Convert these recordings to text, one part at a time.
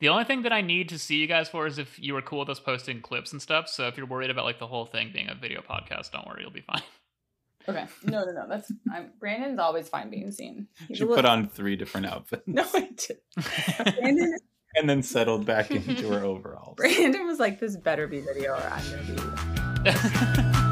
The only thing that I need to see you guys for is if you were cool with us posting clips and stuff. So if you're worried about like the whole thing being a video podcast, don't worry, you'll be fine. Okay. No, no, no. That's I'm Brandon's always fine being seen. He's She a put on three different outfits. No, I did. Brandon and then settled back into her overalls. Brandon was like, "This better be video, or I'm gonna be."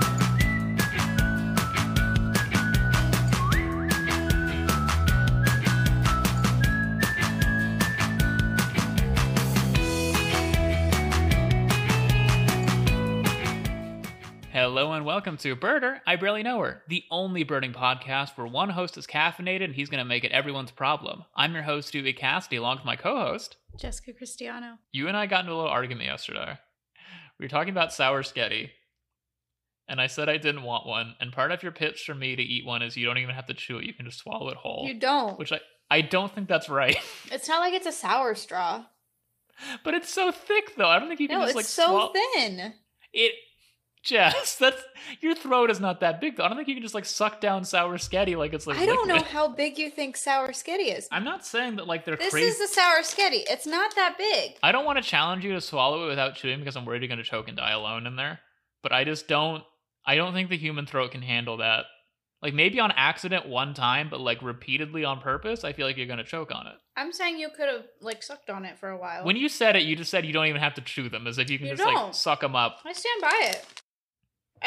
welcome to Birder. I barely know her, the only birding podcast where one host is caffeinated and he's going to make it everyone's problem. I'm your host, Dewey Cassidy, along with my co-host. Jessica Cristiano. You and I got into a little argument yesterday. We were talking about sour sketty, and I said I didn't want one. And part of your pitch for me to eat one is you don't even have to chew it; you can just swallow it whole. You don't. Which I I don't think that's right. It's not like it's a sour straw. but it's so thick, though. I don't think you can No, just it's so swallow thin. it. Jess, that's your throat is not that big. I don't think you can just like suck down sour sketty like it's like. I don't know how big you think sour sketty is. I'm not saying that like they're This crazy. is the sour sketty. It's not that big. I don't want to challenge you to swallow it without chewing because I'm worried you're going to choke and die alone in there. But I just don't. I don't think the human throat can handle that. Like maybe on accident one time, but like repeatedly on purpose, I feel like you're going to choke on it. I'm saying you could have like sucked on it for a while. When you said it, you just said you don't even have to chew them, as if you can You just like don't. suck them up. I stand by it.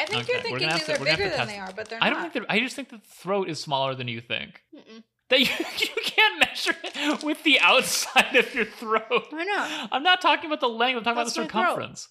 I think Okay, you're thinking these to- are we're gonna have bigger than they are, but they're Not. I don't think that. I just think the throat is smaller than you think. Mm-mm. That you you can't measure it with the outside of your throat. I know. I'm not talking about the length. I'm talking That's about the throat. circumference.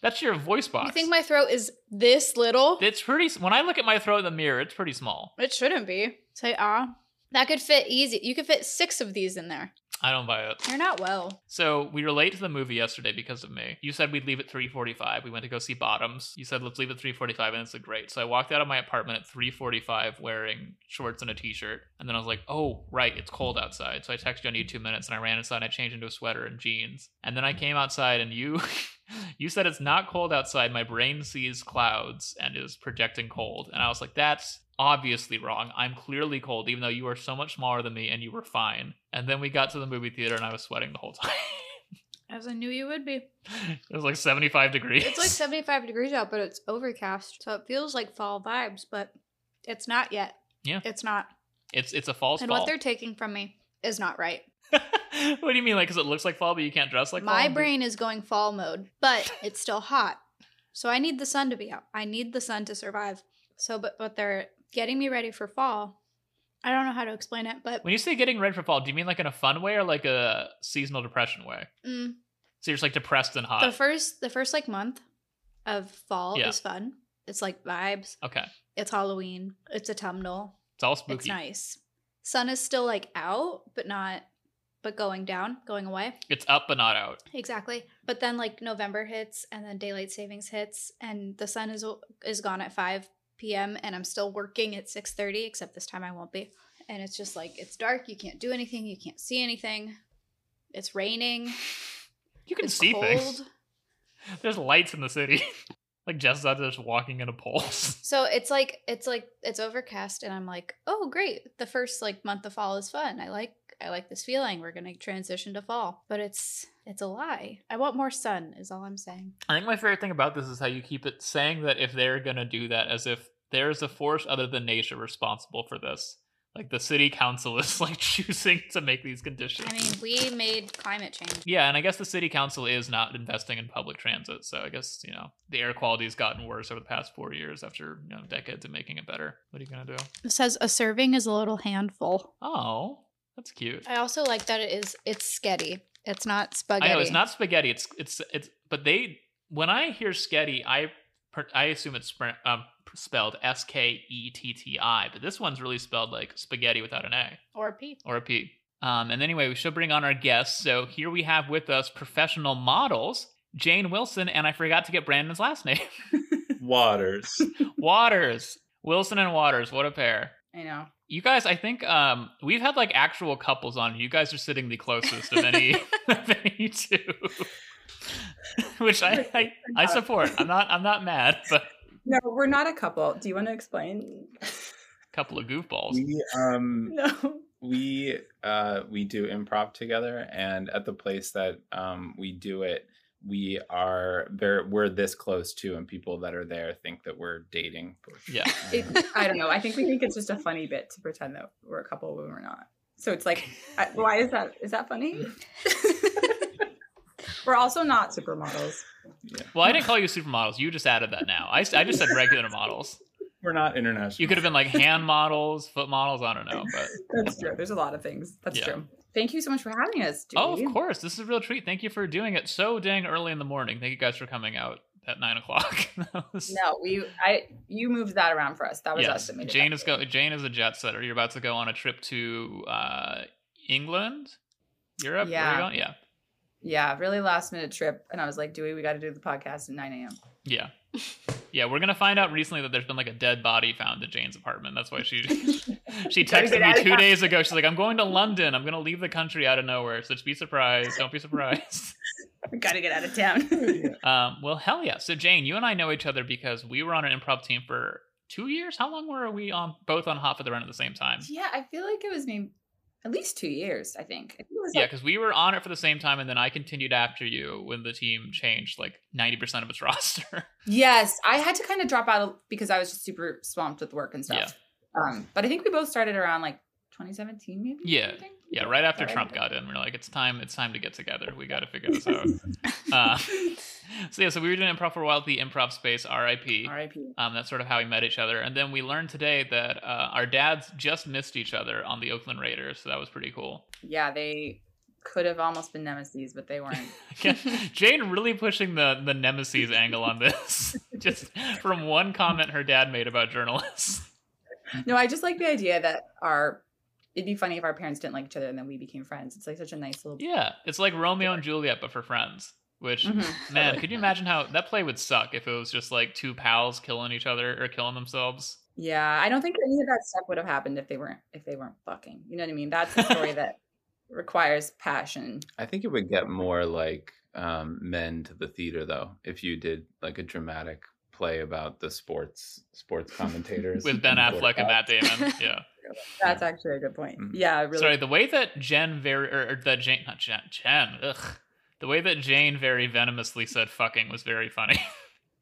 That's your voice box. You think my throat is this little? It's pretty. When I look at my throat in the mirror, it's pretty small. It shouldn't be. Say ah. That could fit easy. You could fit six of these in there. I don't buy it. You're not well. So we were late to the movie yesterday because of me. You said we'd leave at 3:45. We went to go see Bottoms. You said let's leave at 3:45, and it's like great. So I walked out of my apartment at 3:45 wearing shorts and a t-shirt, and then I was like, oh right, it's cold outside. So I texted you, I need two minutes, and I ran inside. and I changed into a sweater and jeans, and then I came outside, and you. You said it's not cold outside. My brain sees clouds and is projecting cold. And I was like, that's obviously wrong. I'm clearly cold, even though you are so much smaller than me and you were fine. And then we got to the movie theater and I was sweating the whole time. As I knew you would be. it was like 75 degrees. It's like 75 degrees out, but it's overcast. So it feels like fall vibes, but it's not yet. Yeah. It's not. it's it's a false and fall. what they're taking from me is not right. what do you mean? Like, because it looks like fall, but you can't dress like My fall? brain is going fall mode, but it's still hot. So I need the sun to be out. I need the sun to survive. So, but but they're getting me ready for fall. I don't know how to explain it, but When you say getting ready for fall, do you mean like in a fun way or like a seasonal depression way? mm, So you're just like depressed and hot. the first the first like month of fall Yeah. is fun. It's like vibes. okay. It's Halloween. It's autumnal. It's all spooky. It's nice. Sun is still like out, but not but going down, going away. It's up but not out. Exactly. But then like November hits and then daylight savings hits and the sun is is gone at 5 p.m. and I'm still working at 6:30 except this time I won't be. And it's just like it's dark, you can't do anything, you can't see anything. It's raining. You can it's see cold. things. There's lights in the city. like Jess is out just walking in a pulse. So it's like it's like it's overcast and I'm like, "Oh, great. The first like month of fall is fun. I like I like this feeling. We're going to transition to fall." But it's it's a lie. I want more sun is all I'm saying. I think my favorite thing about this is how you keep it saying that if they're gonna do that, as if there's a force other than nature responsible for this. Like the city council is like choosing to make these conditions. I mean, we made climate change. yeah, and I guess the city council is not investing in public transit, so I guess you know the air quality has gotten worse over the past four years after you know decades of making it better. What are you gonna do? It says a serving is a little handful. Oh, that's cute. I also like that it is it's sketty. It's not spaghetti. I know it's not spaghetti. It's it's it's. But they when I hear sketty, I I assume it's um, spelled S K E T T I, but this one's really spelled like spaghetti without an A or a pea. or a P. Um, and anyway, we should bring on our guests. So here we have with us professional models, Jane Wilson, and I forgot to get Brandon's last name, Waters. Waters. Wilson and Waters. What a pair. I know. You guys, I think um, we've had like actual couples on. You guys are sitting the closest of any of any two, which I, I I support. I'm not I'm not mad, but No, we're not a couple. Do you want to explain? a couple of goofballs. we um No. we uh we do improv together and at the place that um we do it we are very we're this close to and people that are there think that we're dating Yeah. It, I don't know. I think we think it's just a funny bit to pretend that we're a couple when we're not. So it's like, why is that? Is that funny? we're also not supermodels. Well, I didn't call you supermodels. You just added that now. I, I just said regular models. we're not international You could have been like hand models, foot models. I don't know, but That's true. There's a lot of things. That's Yeah. true. Thank you so much for having us. oh, of course, this is a real treat. Thank you for doing it so dang early in the morning. Thank you guys for coming out at nine o'clock. Was- No, we I you moved that around for us. That was us yes, that. Jane is way. go. Jane is a jet setter. You're about to go on a trip to uh, England, Europe. Where are you Yeah. going? Yeah, Yeah, really last minute trip, and I was like, Dewey, we got to do the podcast at 9 a.m. yeah, yeah. We're gonna find out recently that there's been like a dead body found at Jane's apartment. That's why she she texted me two days ago. She's like, "I'm going to London. I'm gonna leave the country out of nowhere. So just be surprised. Don't be surprised." We got to get out of town. Um, well, hell yeah. So Jane, you and I know each other because we were on an improv team for two years. How long were we on both on Hot for the Run at the same time? yeah, I feel like it was maybe at least two years. I think. I think Yeah, like, because we were on it for the same time, and then I continued after you when the team changed like ninety percent of its roster. yes, I had to kind of drop out because I was just super swamped with work and stuff. Um, but I think we both started around like 2017, maybe. Yeah. yeah, right after. Trump got in, we are like, it's time, it's time to get together. We got to figure this out. uh, so yeah, so we were doing improv for a while at the Improv Space, RIP. R.I.P. Um, that's sort of how we met each other, and then we learned today that uh, our dads just missed each other on the Oakland Raiders, so that was pretty cool. Yeah, they could have almost been nemesis, but they weren't. Jane really pushing the the nemesis angle on this, just from one comment her dad made about journalists. no, I just like the idea that our. It'd be funny if our parents didn't like each other and then we became friends. It's like such a nice little. Yeah, it's like Romeo and Juliet, but for friends. Which Mhm. man, could you imagine how that play would suck if it was just like two pals killing each other or killing themselves? Yeah, I don't think any of that stuff would have happened if they weren't if they weren't fucking. You know what I mean? That's a story that requires passion. i think it would get more like um men to the theater though if you did like a dramatic play about the sports sports commentators With Ben and Affleck and Matt Damon. Yeah. That's actually a good point. Mhm. Yeah, really. Sorry, the way that Jen very or, or that Jane not Jen Jen ugh. The way that Jane very venomously said fucking was very funny.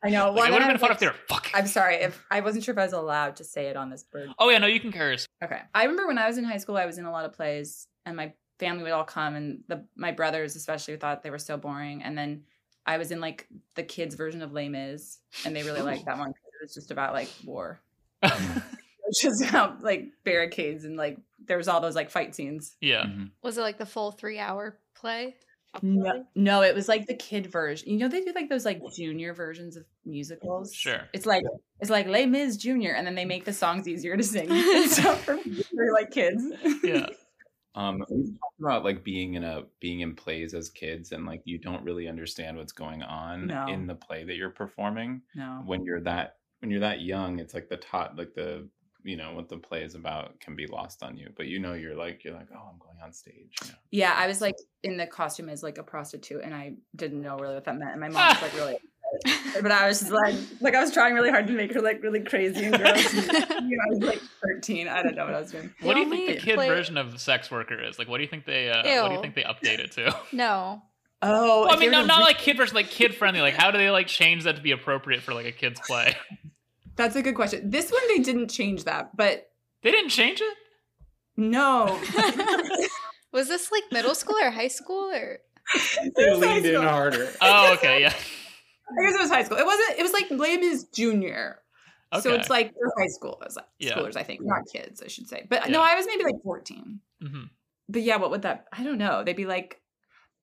I know. Like, Well, it would have been fun like- if they were fucking. I'm sorry if I wasn't sure if I was allowed to say it on this bird. Oh yeah, no, you can curse. Okay. I remember when I was in high school, I was in a lot of plays, and my family would all come, and the my brothers especially thought they were so boring. And then I was in like the kids' version of Les Mis, and they really liked that one. 'cause It was just about like war, which is about like barricades and like there was all those like fight scenes. yeah. Mhm. Was it like the full three hour play? No, no, it was like the kid version. You know, they do like those like junior versions of musicals. Sure. It's like it's like Les Mis Junior, and then they make the songs easier to sing and stuff for, for like kids. Yeah. Um, we talked about like being in a being in plays as kids, and like you don't really understand what's going on No. in the play that you're performing No. when you're that when you're that young. It's like the tot like the you know what the play is about can be lost on you, but you know you're like you're like oh I'm going on stage. You know? Yeah, I was like in the costume as like a prostitute, and I didn't know really what that meant. And my mom was like really. but I was just like, like I was trying really hard to make her like really crazy and gross. You know, I was like 13. I don't know what I was doing. What do you think the kid play- version of sex worker is? Like, what do you think they? Uh, what do you think they update it to? No. Oh, Well, I mean, no, not like kid version, like kid friendly. Like, how do they like change that to be appropriate for like a kid's play? that's a good question. This one they didn't change that, but They didn't change it. no, Was this like middle school or high school or? They was leaned in harder. Oh, okay, yeah. I guess it was high school. It wasn't. It was like Les Mis Junior. Okay. So it's like for high school, it was like Yeah. schoolers, I think, not kids, I should say. But Yeah. no, I was maybe like 14. hmm But yeah, what would that? I don't know. They'd be like,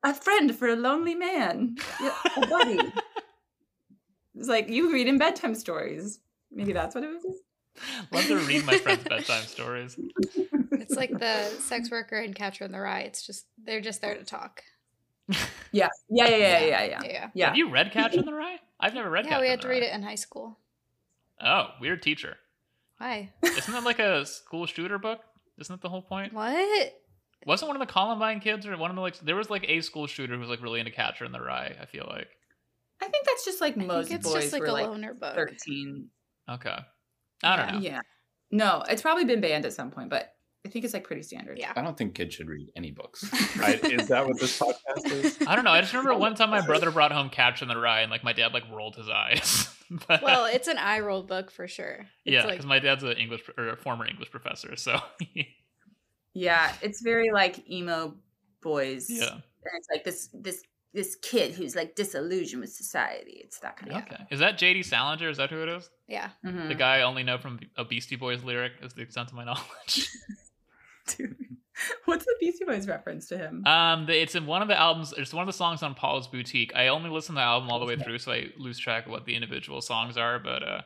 a friend for a lonely man, Yeah, a buddy. it's like you read in bedtime stories. Maybe that's what it was. Love to read my friends' bedtime stories. It's like the sex worker and Catcher in the Rye. It's just they're just there to talk. Yeah, yeah, yeah, yeah, yeah, yeah. Yeah. Yeah. Have you read Catch in the Rye? I've never read. Yeah, Catcher we in had the to read Rye. it in high school. Oh, weird teacher. Why? Isn't that like a school shooter book? Isn't that the whole point? What? Wasn't one of the Columbine kids or one of the like? There was like a school shooter who was like really into Catcher in the Rye. I feel like. I think that's just like I most think it's boys just like were a like loner book. 13. Okay. I don't know. Yeah. No, it's probably been banned at some point, but I think it's like pretty standard. Yeah. I don't think kids should read any books. I, is that what this podcast is? I don't know. I just remember one time my brother brought home Catch in the Rye, and like my dad like rolled his eyes. But- Well, it's an eye roll book for sure. It's yeah, like because my dad's an English or a former English professor, so Yeah, it's very like emo boys. yeah. And it's like this this this kid who's like disillusioned with society. It's that kind of Okay, is that J.D. Salinger? Is that who it is? yeah. Mhm. The guy I only know from a Beastie Boys lyric, is the extent of my knowledge. Dude. What's the Beastie Boys reference to him? Um, the, it's in one of the albums. It's one of the songs on Paul's Boutique. I only listen to the album all the way through, so I lose track of what the individual songs are. But uh,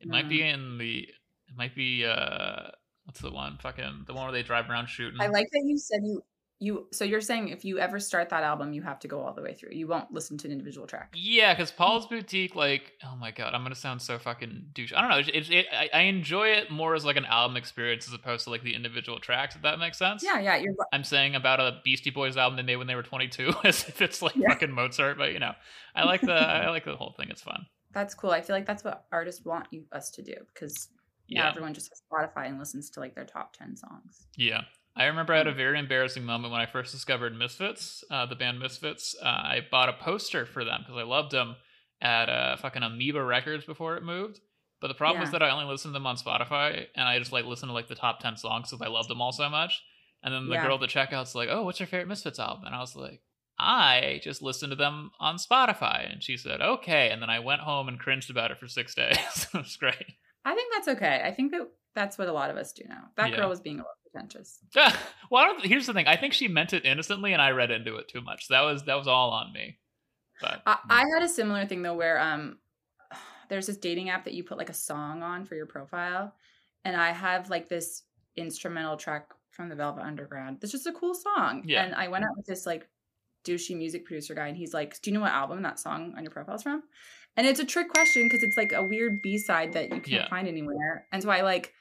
it might be Mm. in the. It might be uh, what's the one? Fucking the one where they drive around shooting. I like that you said you you so you're saying if you ever start that album you have to go all the way through. You won't listen to an individual track. Yeah, because Paul's Boutique, like, oh my god, I'm gonna sound so fucking douche. I don't know. It's, it, I, I enjoy it more as like an album experience as opposed to like the individual tracks. If that makes sense. Yeah, yeah, you're I'm saying about a Beastie Boys album they made when they were 22, as if it's like Yeah. fucking Mozart. But you know, I like the I like the whole thing. It's fun. that's cool. I feel like that's what artists want you us to do because Yeah, everyone just has Spotify and listens to like their top ten songs. yeah. I remember I had a very embarrassing moment when I first discovered Misfits, uh, the band Misfits. Uh, I bought a poster for them because I loved them at uh, fucking Amoeba Records before it moved. But the problem is Yeah. that I only listened to them on Spotify, and I just like listened to like the top ten songs because I loved them all so much. And then the Yeah. girl at the checkout's like, "Oh, what's your favorite Misfits album?" And I was like, "I just listened to them on Spotify." And she said, "Okay." And then I went home and cringed about it for six days. it was great. I think that's okay. I think that that's what a lot of us do now. That Yeah. girl was being a little pretentious. well, I don't, here's the thing. I think she meant it innocently, and I read into it too much. That was that was all on me. But I, I had a similar thing though where um there's this dating app that you put like a song on for your profile and I have like this instrumental track from the Velvet Underground. It's just a cool song. Yeah. And I went out with this like douchey music producer guy and he's like, "Do you know what album that song on your profile is from?" And it's a trick question because it's like a weird B-side that you can't Yeah. find anywhere. And so I like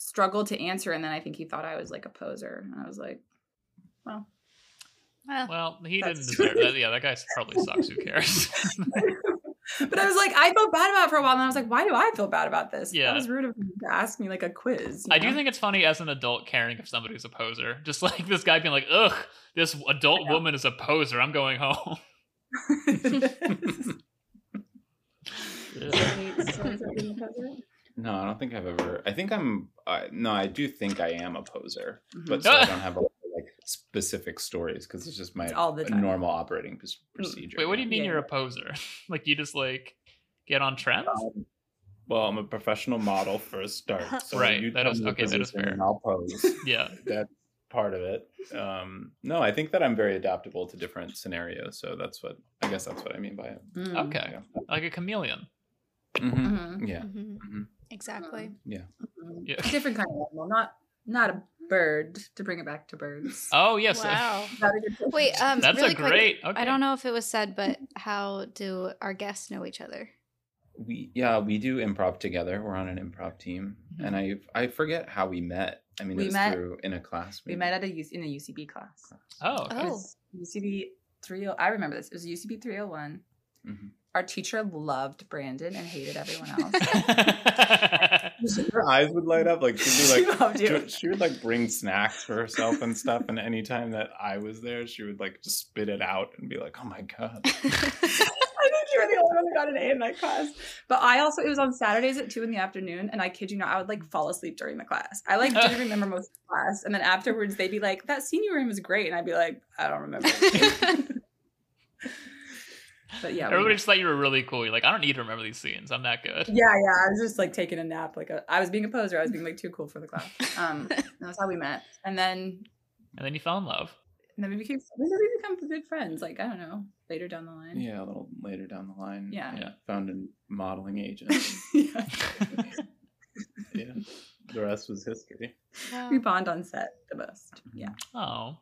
struggled to answer and then I think he thought I was like a poser. And I was like, well, Well, well, he didn't deserve that. Yeah, that guy probably sucks. Who cares? but I was like, I felt bad about it for a while, and I was like, why do I feel bad about this? Yeah. that was rude of you to ask me like a quiz. you I do think it's funny as an adult caring if somebody's a poser. Just like this guy being like, "Ugh, this adult woman is a poser. I'm going home." No, I don't think I've ever. I think I'm. Uh, no, I do think I am a poser, Mhm. but so I don't have a, like specific stories because it's just my It's all the time. normal operating pr- procedure. Wait, what do you mean Yeah, you're a poser? like you just like get on trends? Um, well, I'm a professional model for a start. So Right, You that tell is- me the okay, that is fair. I'll pose. Yeah. That's part of it. Um, no, I think that I'm very adaptable to different scenarios. So that's what I guess that's what I mean by it. Mm. Okay. Yeah. Like a chameleon. Mhm. Mhm. Yeah. mhm. Exactly. Mhm. Yeah. Different kind of animal, not not a bird. To bring it back to birds. Oh yes. Wow. Not a good Wait, um, That's really a quick, great. Okay. I don't know if it was said, but how do our guests know each other? We yeah we do improv together. We're on an improv team, Mhm. and I I forget how we met. I mean, We it was met- through in a class. we met at a U- in a UCB class. Oh. Okay. Oh. UCB three. oh, I remember this. It was UCB three hundred one. Mhm. Our teacher loved Brandon and hated everyone else. Her eyes would light up like she'd be like loved she, would- she would like bring snacks for herself and stuff. And anytime that I was there, she would like just spit it out and be like, "Oh my god." I think you were the only one who got an A in that class. But I also, it was on Saturdays at two in the afternoon, and I kid you not, I would like fall asleep during the class. I like didn't remember most of the class, and then afterwards they'd be like, "That senior room was great," and I'd be like, "I don't remember." But yeah, we- Everybody just thought you were really cool. You're like, I don't need to remember these scenes. I'm that good. yeah, yeah. I was just like taking a nap, like a, I was being a poser. I was being like too cool for the class. Um, that's how we met, and then And then you fell in love. and then we became we we become good friends. Like I don't know, later down the line. Yeah, a little later down the line. Yeah. Yeah. Found a modeling agent. yeah. yeah. The rest was history. We bond on set the most. Yeah. Oh.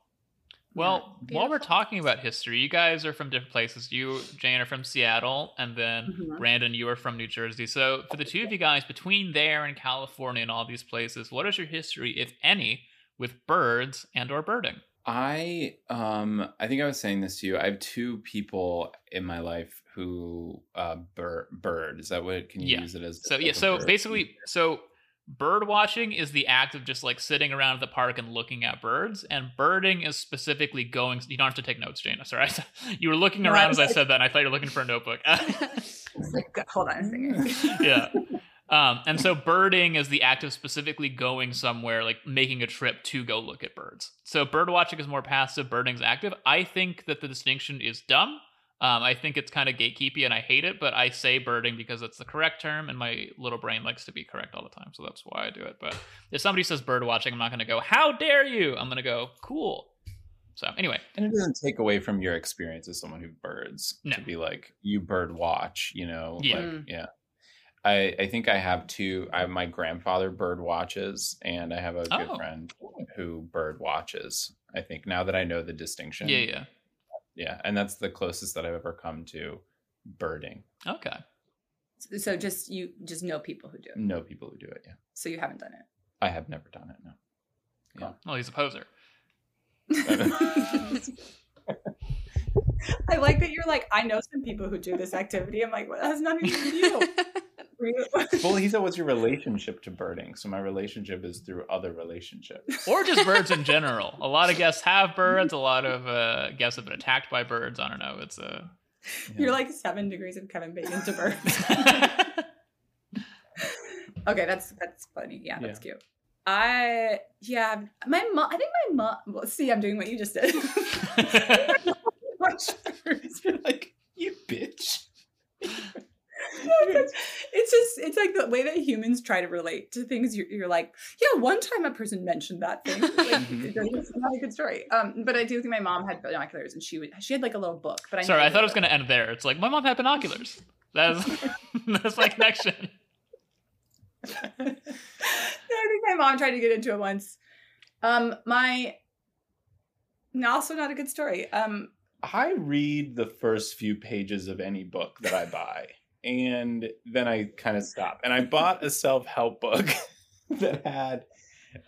Well, while we're talking about history, you guys are from different places. You, Jane, are from Seattle, and then Mhm. Brandon, you are from New Jersey. So, for the two of you guys, between there and California and all these places, what is your history, if any, with birds and/or birding? I um I think I was saying this to you. I have two people in my life who uh bird bird. Is that what can you Yeah. use it as So like yeah, a so verb? basically, so bird watching is the act of just like sitting around at the park and looking at birds, and birding is specifically going. You don't have to take notes, Jana. Sorry, you were looking No, around as I said that. and I thought you were looking for a notebook. Like, hold on a second. yeah. Um, and so birding is the act of specifically going somewhere, like making a trip to go look at birds. So bird watching is more passive, birding's active. I think that the distinction is dumb. Um, I think it's kind of gatekeepy and I hate it, but I say birding because it's the correct term and my little brain likes to be correct all the time. So that's why I do it. But if somebody says bird watching, I'm not going to go, how dare you? I'm going to go, cool. So anyway, And it doesn't take away from your experience as someone who birds No. to be like you bird watch, you know? Yeah. Like, Mm. yeah. I, I think I have two. I have my grandfather bird watches, and I have a good Oh. friend who bird watches. I think now that I know the distinction, yeah, yeah. Yeah, and that's the closest that I've ever come to birding. Okay. So just you just know people who do it. Know people who do it. Yeah, So you haven't done it I have never done it. No. Yeah. Well, he's a poser. I like that you're like, I know some people who do this activity. I'm like, well, that has nothing to do with you. Well, he said, "What's your relationship to birding?" So my relationship is through other relationships. or just birds in general. A lot of guests have birds. A lot of uh, guests have been attacked by birds. I don't know. It's uh, a You're like seven degrees of Kevin Bacon to birds. okay, that's that's funny. Yeah, that's cute. I yeah, my mom. I think my mom. Well, see, I'm doing what you just did. Watch like you bitch. it's just it's like the way that humans try to relate to things you're, you're like yeah one time a person mentioned that thing like, Mhm. it's not a good story um but i do think my mom had binoculars and she would she had like a little book but i sorry. I thought it was going to end there. It's like my mom had binoculars. That's that's my connection. no, i think my mom tried to get into it once um my no, also not a good story um I read the first few pages of any book that I buy, and then I kind of stopped. And I bought a self help book that had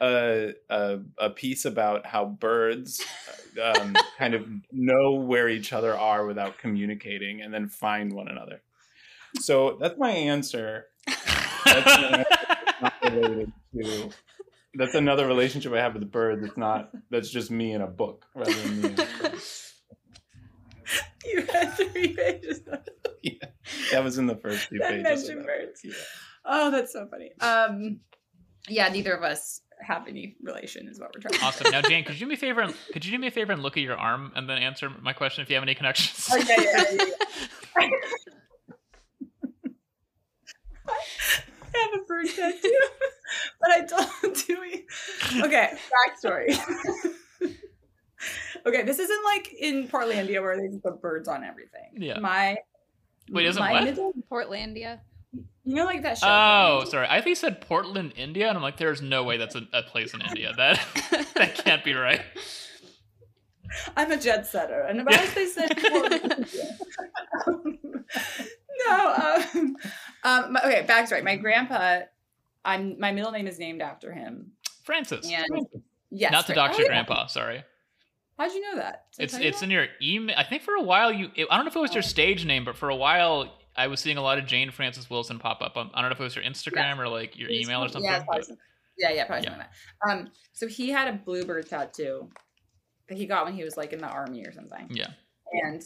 a, a a piece about how birds um, kind of know where each other are without communicating, and then find one another. So that's my answer. That's not related to. That's another relationship I have with birds. It's not. That's just me in a book rather than me. In a you had three pages yeah, that was in the first few that pages. mentioned that. birds Yeah. oh that's so funny um yeah neither of us have any relation is what we're trying to awesome. Now, Jane, could you do me a favor? And, could you do me a favor and look at your arm and then answer my question if you have any connections? Oh, yeah, yeah, yeah, yeah. I have a bird tattoo, but I don't do it. Okay, backstory. okay, this isn't like in Portlandia where they just put birds on everything. Yeah. My Wait, isn't my what? middle- Portlandia. you know, like that show. Oh, sorry. I think you said Portland, India, and I'm like, there's no way that's a, a place in India. That that can't be right. I'm a jet setter, and about Yeah. they said Portlandia. no, um, um, my- okay, backstory. My grandpa, I'm my middle name is named after him. Francis. And yes, Not to Fra- dox oh, yeah. grandpa. Sorry. How'd you know that? It's it's that? in your email. I think for a while you. I don't know if it was your Oh. stage name, but for a while I was seeing a lot of Jane Francis Wilson pop up. on I don't know if it was your Instagram or like your email or something. Yeah, probably but- yeah, yeah, probably Yeah. something like that. Um, so he had a bluebird tattoo that he got when he was like in the army or something, yeah. and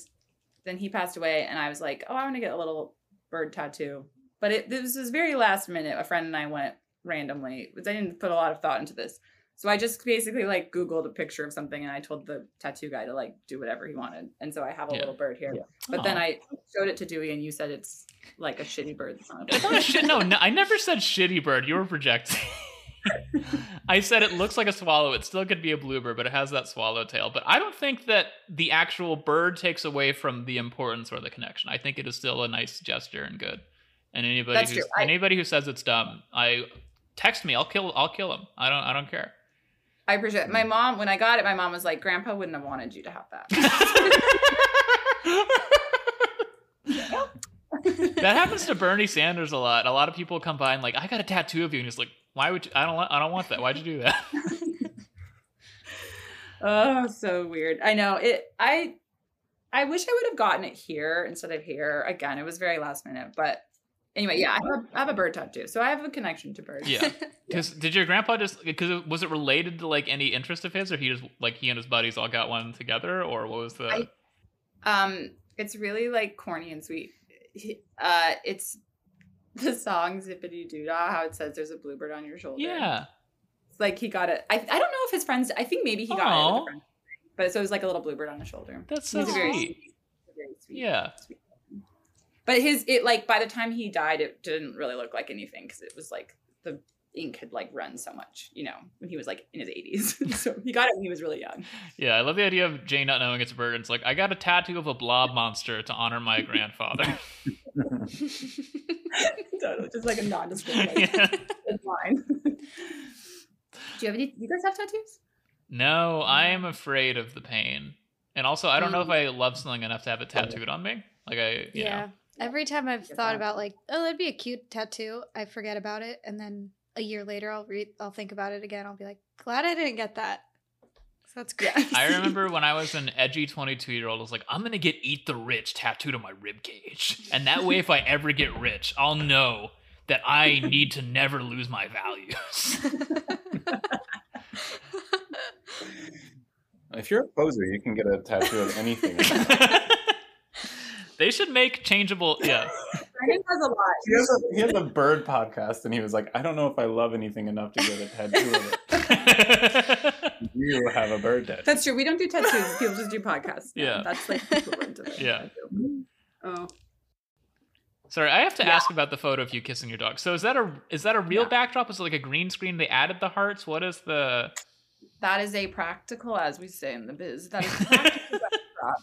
then he passed away. And I was like, oh, I want to get a little bird tattoo, but it this was very last minute. A friend and I went randomly. I didn't put a lot of thought into this. So I just basically like Googled a picture of something and I told the tattoo guy to like do whatever he wanted. And so I have a Yeah. little bird here. Yeah. But then I showed it to Dewey and you said it's like a shitty bird. It's not a It's not a shit. No, no, I never said shitty bird. You were projecting. I said it looks like a swallow. It still could be a bluebird, but it has that swallow tail. But I don't think that the actual bird takes away from the importance or the connection. I think it is still a nice gesture and good. And anybody That's who's, true. I- anybody who says it's dumb, I text me. I'll kill. I'll kill him. I don't. I don't care. I appreciate it. My mm. mom, when I got it, my mom was like, Grandpa wouldn't have wanted you to have that. that happens to Bernie Sanders a lot. A lot of people come by and like, I got a tattoo of you, and he's like, Why would you? I don't. want- I don't want that. Why'd you do that? oh, so weird. I know it. I, I wish I would have gotten it here instead of here. Again, it was very last minute, but Anyway, yeah, I have, a, I have a bird tattoo, so I have a connection to birds. Yeah. Because did your grandpa just because was it related to like any interest of his, or he just like he and his buddies all got one together, or what was the? I- Um, it's really like corny and sweet. Uh, it's the song "Zippity Doo Dah." How it says, "There's a bluebird on your shoulder." yeah. It's like he got it. I, I don't know if his friends. I think maybe he got it. Friend, but so it was like a little bluebird on his shoulder. That's so a very sweet. very sweet. Yeah. sweet. But his it like by the time he died, it didn't really look like anything because it was like the ink had like run so much, you know, when he was like in his 80s. so he got it when he was really young. Yeah, I love the idea of Jane not knowing it's a bird. It's like I got a tattoo of a blob monster to honor my grandfather. totally, just like a nondescript like, Yeah. line. Do you have any? Do you guys have tattoos? No, I am afraid of the pain, and also I don't know if Mm. I love something enough to have it tattooed on me. Like I, you yeah. know, Every time I've thought that. about like, oh, that'd be a cute tattoo, I forget about it, and then a year later, I'll read, I'll think about it again. I'll be like, glad I didn't get that. So that's Yeah. great. I remember when I was an edgy 22 year old, I was like, I'm gonna get "Eat the Rich" tattooed on my rib cage, and that way, if I ever get rich, I'll know that I need to never lose my values. If you're a poser, you can get a tattoo of anything. They should make changeable. Yeah, Brandon has a lot. He has, a, he has a bird podcast, and he was like, "I don't know if I love anything enough to get a tattoo of it." You have a bird tattoo. That's true. We don't do tattoos. People just do podcasts. Yeah. that's like equivalent of a Yeah. tattoo. Oh, Sorry, I have to Yeah. ask about the photo of you kissing your dog. So is that a is that a real Yeah. backdrop? Is it like a green screen? They added the hearts. What is the? that is a practical, as we say in the biz. That is a practical backdrop.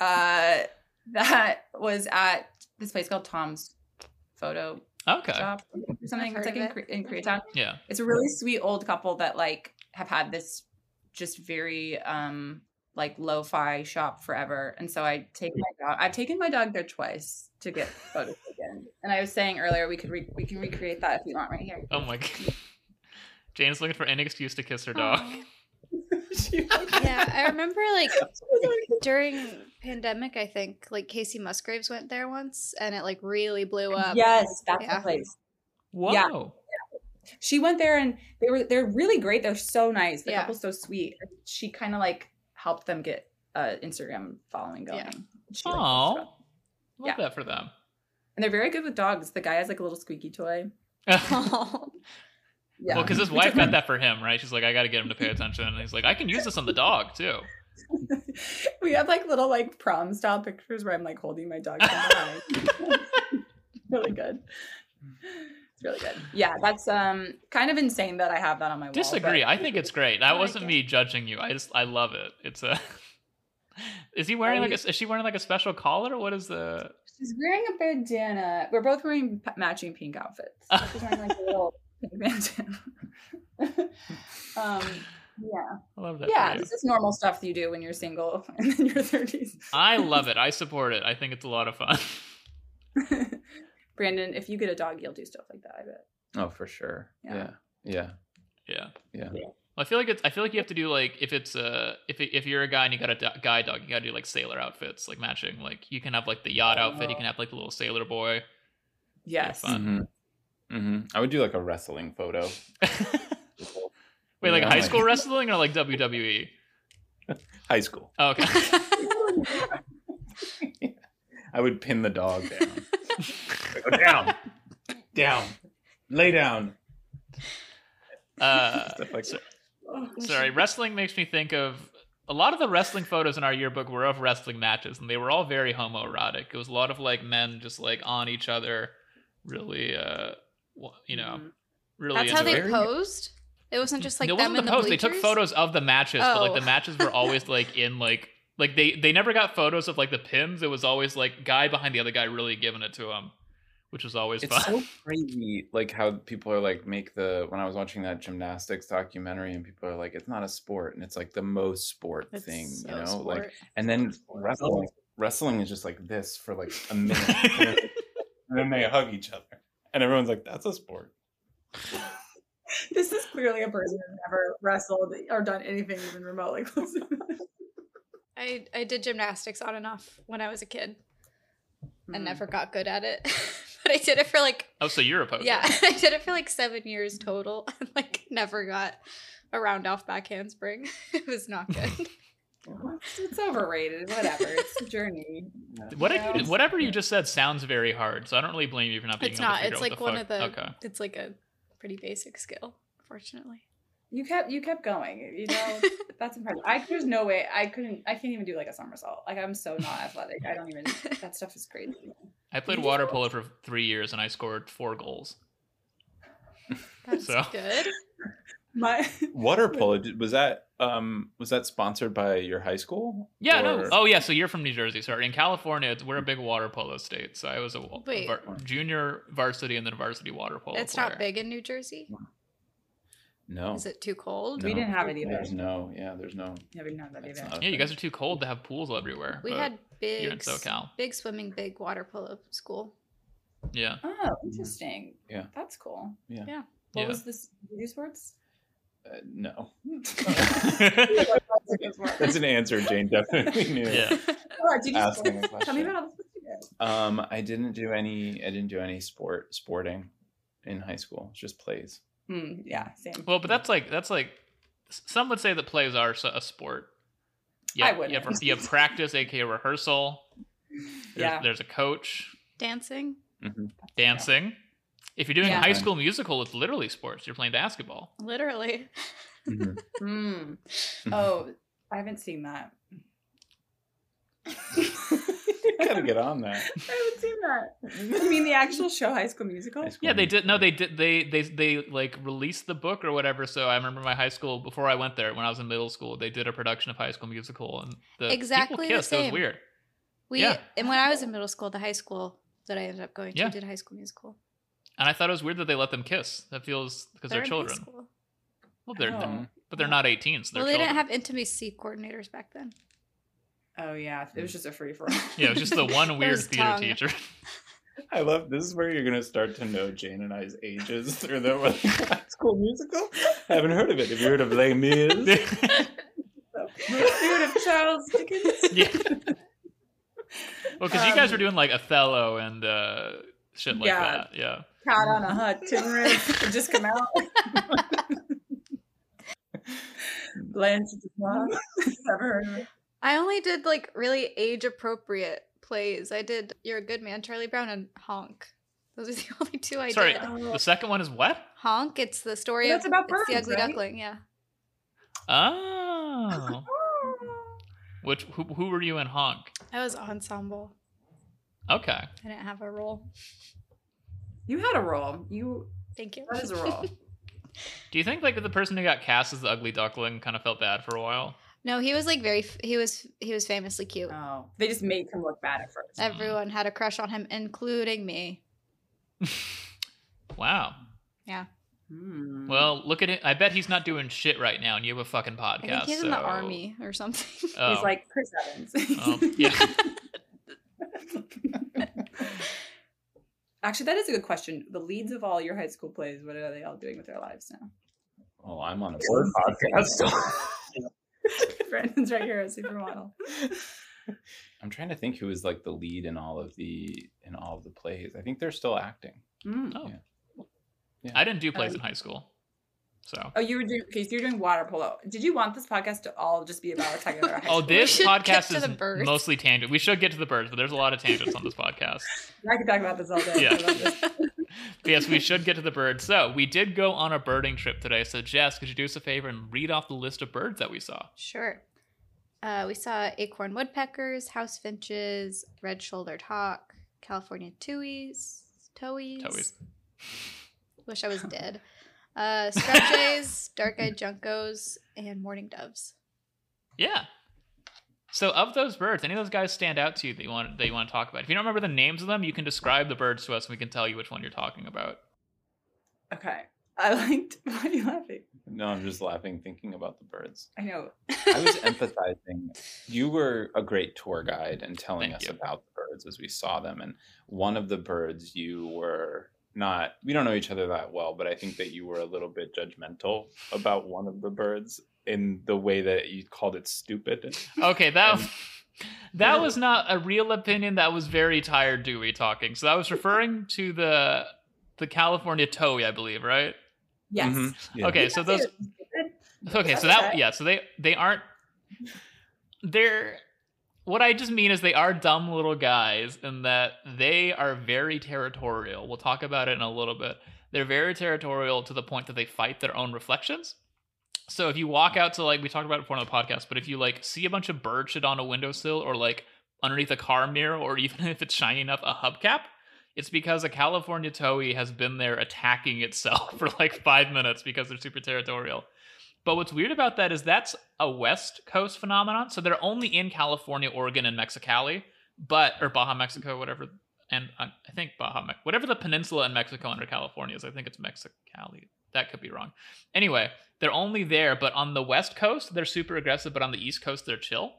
Uh, that was at this place called Tom's Photo Okay. Shop or something. It's like in, of Kore- in Koreatown. Yeah. It's a really sweet old couple that like have had this just very um like lo-fi shop forever. And so I take my dog. I've taken my dog there twice to get photos again. And I was saying earlier we could re- we can recreate that if you want right here. Oh my god. Jane's looking for any excuse to kiss her dog. yeah, I remember like during pandemic, I think like Kacey Musgraves went there once, and it like really blew up. yes, that's Yeah. the place. Whoa. Yeah. She went there and they were they're really great. They're so nice. The Yeah. couple's so sweet. She kind of like helped them get uh Instagram following going. Yeah. She, like, up. Love Yeah. that for them. And they're very good with dogs. The guy has like a little squeaky toy. well, Yeah. because his wife took got that for him, right? She's like, I got to get him to pay attention. And he's like, I can use this on the dog too. we have like little like prom style pictures where I'm like holding my dog from really good. It's really good. Yeah, that's um kind of insane that I have that on my wall. Disagree. but- I think it's great. That wasn't it. me judging you. I just I love it. It's a. Is he wearing like I- a? Is she wearing like a special collar? What is the? She's wearing a bandana. We're both wearing matching pink outfits. She's wearing like a little pink um, yeah, I love that. yeah. This is normal stuff that you do when you're single and in your thirties. I love it. I support it. I think it's a lot of fun. Brandon, if you get a dog, you'll do stuff like that. I bet. Oh, for sure. Yeah. Yeah. Yeah. Yeah. Yeah. Yeah. Well, I feel like it's. I feel like you have to do like if it's uh if it, if you're a guy and you got a do- guy dog, you got to do like sailor outfits, like matching. Like you can have like the yacht outfit. You Oh. can have like the little sailor boy. Yes. fun. hmm hmm I would do like a wrestling photo. Wait, like Yeah, high like- school wrestling or like WWE? High school. Oh, okay. I would pin the dog down. Go down. Down. Lay down. Uh, Stuff like so- that. Sorry, wrestling makes me think of a lot of the wrestling photos in our yearbook were of wrestling matches, and they were all very homoerotic. It was a lot of like men just like on each other, really, uh, you know, Mhm. really. That's how they it. Posed. It wasn't just like it them wasn't in the the post. They took photos of the matches, but like Oh. the matches were always like in like like they they never got photos of like the pins. It was always like guy behind the other guy really giving it to him, which was always It's fun. so crazy, like how people are like make the when I was watching that gymnastics documentary, and people are like, it's not a sport, and it's like the most sport It's thing, so you know, sport. like, and then wrestling, wrestling is just like this for like a minute, and then they hug each other, and everyone's like, that's a sport. This is clearly a person who's never wrestled or done anything even remotely close. to that. I I did gymnastics on and off when I was a kid. and Mm. never got good at it. but I did it for like Oh, so you're a poser. yeah, I did it for like seven years total, and like never got a round off back handspring. it was not good. It's, it's overrated. Whatever. It's a journey. What Yeah. did you, whatever you just said sounds very hard, so I don't really blame you for not being it's able not. to figure It's out like one the of the. fuck. Okay. It's like a pretty basic skill, fortunately. You kept you kept going. You know that's impressive. I there's no way I couldn't. I can't even do like a somersault. Like I'm so not athletic. I don't even. That stuff is crazy. I played water polo for three years and I scored four goals. That's So- good. My Water polo was that um was that sponsored by your high school? Yeah, no. Oh, yeah. So you're from New Jersey. Sorry, in California, we're a big water polo state. So I was a Wait. var- junior varsity and then varsity water polo. It's player. not big in New Jersey. no. Is it too cold? We didn't have it either. There's no, yeah, there's no. yeah, we didn't have that That's either. Yeah, you guys are too cold to have pools everywhere. We had big, you're in SoCal. big swimming, big water polo school. Yeah. Oh, interesting. Yeah. that's cool. Yeah. Yeah. What Yeah. was this? Did you do sports? Uh, no. That's That's an answer Jane definitely knew. yeah. Oh, did you Asking a sports? Tell me about all the sports you did. Um, I didn't do any. I didn't do any sport sporting in high school. It's just plays. Hmm, yeah, same. Well, but that's like that's like some would say that plays are a sport. Yeah, I You wouldn't. have, you have practice, aka rehearsal. There's, yeah. there's a coach, Dancing, hmm dancing. If you're doing Yeah. High School Musical, it's literally sports. You're playing basketball. literally. hmm Hmm. Oh, I haven't seen that. Gotta get on that. I haven't seen that. You mean the actual show, High School Musical? High school Yeah, they did. No, they did. They they they like released the book or whatever. So I remember my high school before I went there when I was in middle school. They did a production of High School Musical, and the Exactly the people kissed. It was weird. We Yeah. and when I was in middle school, the high school that I ended up going to Yeah. did High School Musical. And I thought it was weird that they let them kiss. That feels because they're, in high children. Well, they're, Oh. they're- but they're not 18, so they're Well, they children. didn't have intimacy coordinators back then. Oh yeah, it was just a free for all. yeah, it was just the one weird theater tongue. teacher. I love this is where you're gonna start to know Jane and I's ages through the high school musical. Haven't heard of it. Have you heard of Les Mis? Dude, of Charles Dickens. yeah. Well, because you guys Um, were doing like Othello and uh, shit like Yeah. that. Yeah. Cat mm-hmm. on a hut, tin roof. It just come out. Blanche de Noir. Mm-hmm. Never heard of it. I only did like really age appropriate plays. I did You're a Good Man, Charlie Brown, and Honk. Those are the only two I Sorry, did. Oh. the second one is what? Honk. It's the story That's of about it's the Ugly right? Duckling. Yeah. Oh. Which who, who were you in Honk? I was ensemble. Okay. I didn't have a role. You had a role. You Thank you. that is a role. Do you think like the person who got cast as the ugly duckling kind of felt bad for a while? No, he was like very. f- He was he was famously cute. Oh, they just made him look bad at first. Everyone had a crush on him, including me. Wow. Hmm. Well, look at it. I bet he's not doing shit right now, and you have a fucking I podcast. think he's in the army or something. Oh. he's like Chris Evans. Um, yeah. Actually, that is a good question. The leads of all your high school plays, what are they all doing with their lives now? Oh, I'm on a board podcast. Brandon's right here, a supermodel. I'm trying to think who is like the lead in all of the in all of the plays. I think they're still acting. Mm. Oh. Yeah. I didn't do plays Um, in high school, so. Oh, you were doing okay. So you're doing water polo. Did you want this podcast to all just be about talking about our high Oh, this podcast is mostly tangent. We should get to the birds, but there's a lot of tangents on this podcast. I could talk about this all day. Yeah. I love this. But yes, we should get to the birds. So we did go on a birding trip today. So Jess, could you do us a favor and read off the list of birds that we saw? Sure. Uh, we saw acorn woodpeckers, house finches, red-shouldered hawk, California tuies, towhees. Towhees. Wish I was dead. Uh, scrub jays, dark-eyed juncos, and mourning doves. Yeah. So of those birds, any of those guys stand out to you that you want that you want to talk about? If you don't remember the names of them, you can describe the birds to us, and we can tell you which one you're talking about. Okay. I liked. Why are you laughing? No, I'm just laughing thinking about the birds. I know. I was empathizing. You were a great tour guide and telling Thank us you. about the birds as we saw them. And one of the birds, you were not, we don't know each other that well, but I think that you were a little bit judgmental about one of the birds in the way that you called it stupid. Okay, that That was not a real opinion. That was very tired Dewey talking. So I was referring to the the California Towhee, I believe, right? Yes. Mhm, yeah. Okay, so those Okay, so that yeah, so they they aren't they're what I just mean is they are dumb little guys in that they are very territorial. We'll talk about it in a little bit. They're very territorial to the point that they fight their own reflections. So if you walk out to like we talked about it before on the podcast, but if you like see a bunch of bird shit on a windowsill or like underneath a car mirror or even if it's shining up a hubcap, it's because a California Towhee has been there attacking itself for like five minutes because they're super territorial. But what's weird about that is that's a West Coast phenomenon. So they're only in California, Oregon, and Mexicali, but or Baja, Mexico, whatever. And uh, I think Baja, whatever the peninsula in Mexico under California is. I think it's Mexicali. That could be wrong. Anyway, they're only there, but on the West Coast they're super aggressive, but on the East Coast they're chill.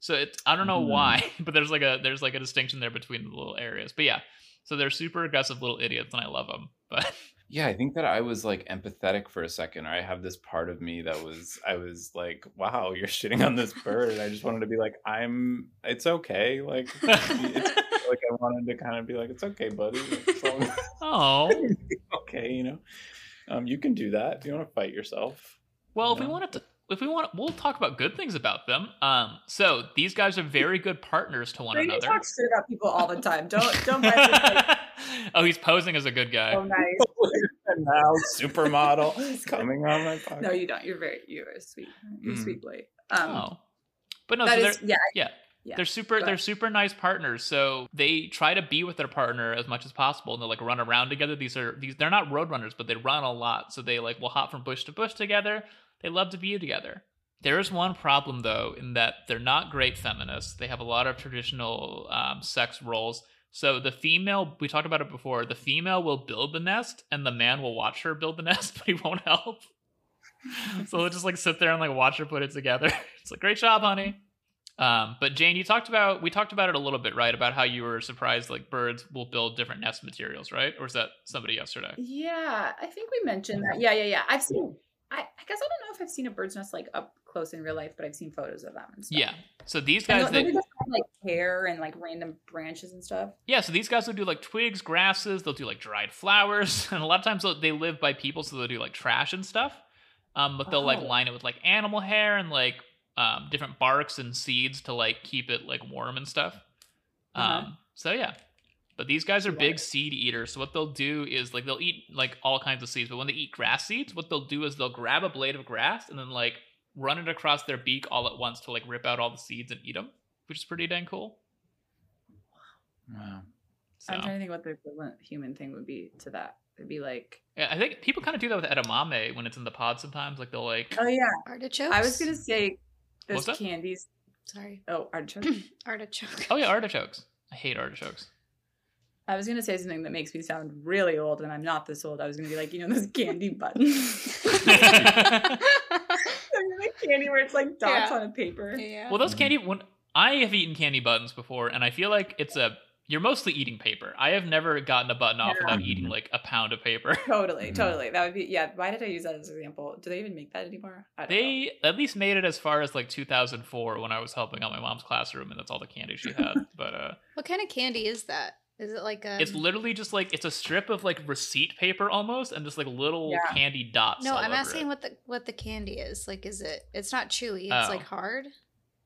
So it's I don't know Hmm. why, but there's like a there's like a distinction there between the little areas. But yeah, so they're super aggressive little idiots, and I love them. But Yeah, I think that I was like empathetic for a second, or I have this part of me that was, I was like, wow, you're shitting on this bird. And I just wanted to be like, I'm, it's okay. Like, it's, like I wanted to kind of be like, it's okay, buddy. Like, as long as oh, it's okay, you know, um, you can do that. If you want to fight yourself. Well, if we Yeah. wanted to, if we want, we'll talk about good things about them. Um, so these guys are very good partners to one Brady another. talks shit about people all the time. Don't don't buy this, like, oh, he's posing as a good guy. so nice. and now supermodel coming on my podcast. No, you don't. You're very you're a sweet. You're Mm. sweet boy. Um, oh, but no, so is they're, yeah. yeah, yeah, they're super. go They're super nice partners. So they try to be with their partner as much as possible, and they like run around together. These are these. They're not road runners, but they run a lot. So they like will hop from bush to bush together. They love to be together. There is one problem though, in that they're not great feminists. They have a lot of traditional um, sex roles. So the female, we talked about it before. The female will build the nest, and the man will watch her build the nest, but he won't help. so they'll just like sit there and like watch her put it together. It's like great job, honey. Um, but Jane, you talked about we talked about it a little bit, right? About how you were surprised like birds will build different nest materials, right? Or was that somebody yesterday? Yeah, I think we mentioned that. Yeah, yeah, yeah. I've seen. I, I guess I don't know if I've seen a bird's nest like up close in real life, but I've seen photos of them and stuff. Yeah. So these And guys, they, they, just have like hair and like random branches and stuff. yeah. So these guys will do like twigs, grasses. They'll do like dried flowers, and a lot of times they'll- live by people, so they'll do like trash and stuff. Um, but they'll like Oh. line it with like animal hair and like um different barks and seeds to like keep it like warm and stuff. Uh-huh. Um, so yeah. But these guys are big seed eaters. So what they'll do is like they'll eat like all kinds of seeds. But when they eat grass seeds, what they'll do is they'll grab a blade of grass and then like run it across their beak all at once to like rip out all the seeds and eat them, which is pretty dang cool. Wow. So I'm trying to think what the equivalent human thing would be to that. It'd be like, yeah, I think people kind of do that with edamame when it's in the pod sometimes. Like they'll like oh yeah, Artichokes. I was gonna say What's those candies. Sorry. Oh, artichokes. Artichoke. oh yeah artichokes. I hate artichokes. I was gonna say something that makes me sound really old, and I'm not this old. I was gonna be like, you know, those candy buttons. the candy where it's like dots Yeah. on a paper. yeah. well, those candy when I have eaten candy buttons before, and I feel like it's a you're mostly eating paper. I have never gotten a button off Yeah. without eating like a pound of paper. Totally, Mhm. totally. That would be yeah. Why did I use that as an example? Do they even make that anymore? I don't know. They at least made it as far as like 2004 when I was helping out my mom's classroom, and that's all the candy she had. but uh, What kind of candy is that? Is it like a? it's literally just like it's a strip of like receipt paper almost, and just like little Yeah. candy dots. no, all I'm over asking it. what the what the candy is. Like, is it? It's not chewy. It's Oh. like hard.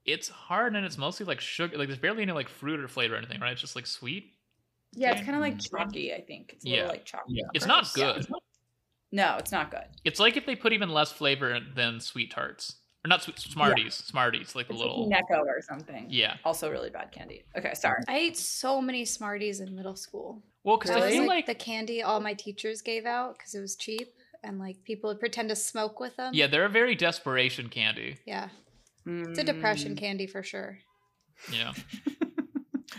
It's hard and it's mostly like sugar. Like there's barely any like fruit or flavor or anything, right? It's just like sweet. yeah, it's kind of like Mhm. chalky. I think it's a Yeah. little like chalky. Yeah. It's not Gross. good. No, it's not good. It's like if they put even less flavor than sweet tarts or not sweet Smarties. Smarties, like the It's little. like Necco or something. Yeah. Also, really bad candy. Okay, sorry. I ate so many Smarties in middle school. Well, because That I was feel like, like the candy all my teachers gave out because it was cheap, and like people would pretend to smoke with them. yeah, they're a very desperation candy. yeah. It's a depression Mm. candy for sure. Yeah.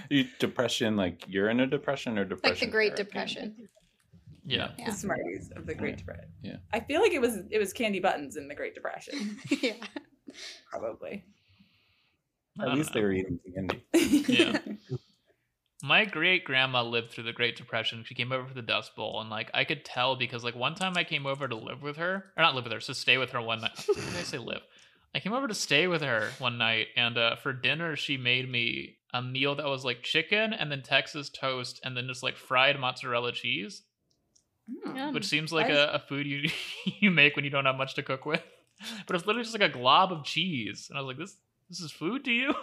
You, depression, like you're in a depression or depression? Like the Great era? Depression. Yeah. The Smarties of the Great Yeah. Depression. Yeah. I feel like it was it was candy buttons in the Great Depression, yeah. probably. At least know. they were eating candy. Yeah. My great grandma lived through the Great Depression. She came over for the Dust Bowl, and like I could tell because like one time I came over to live with her, or not live with her, to stay with her one night. Did I say live? I came over to stay with her one night, and uh, for dinner she made me a meal that was like chicken and then Texas toast and then just like fried mozzarella cheese, Mm. Which seems like Why a, a food you you make when you don't have much to cook with. But it's literally just like a glob of cheese, and I was like, "This this is food to you?"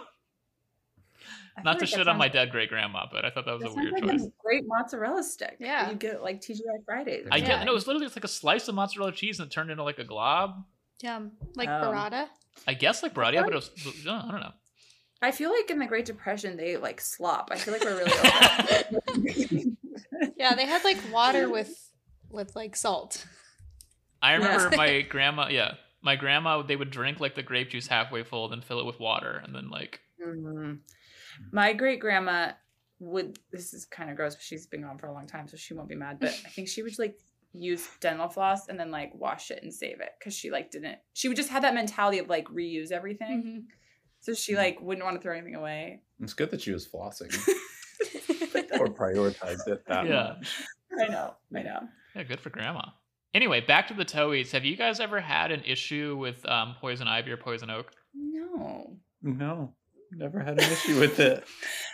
I Not to like shit that on my sounds- dead great grandma, but I thought that was that a weird like choice. a great mozzarella stick. that Yeah. you get like TGI Fridays. or I Yeah. get no, it was literally just like a slice of mozzarella cheese and it turned into like a glob. Yeah, Like Um, burrata. I guess like Bradia, but it was I don't know. I feel like in the Great Depression they like slop. I feel like we're really. Old. Yeah, they had like water with with like salt. I remember Yeah. my grandma. Yeah, my grandma. They would drink like the grape juice halfway full, then fill it with water, and then like Mhm. My great grandma would. This is kind of gross. but She's been gone for a long time, so she won't be mad. But I think she would like use dental floss and then like wash it and save it because she like didn't. She would just have that mentality of like reuse everything. Mhm. So she like wouldn't want to throw anything away. It's good that she was flossing or prioritized it that Yeah. much. I know. I know. yeah, good for grandma. Anyway, back to the Towhees. Have you guys ever had an issue with um, poison ivy or poison oak? No. No, never had an issue with it.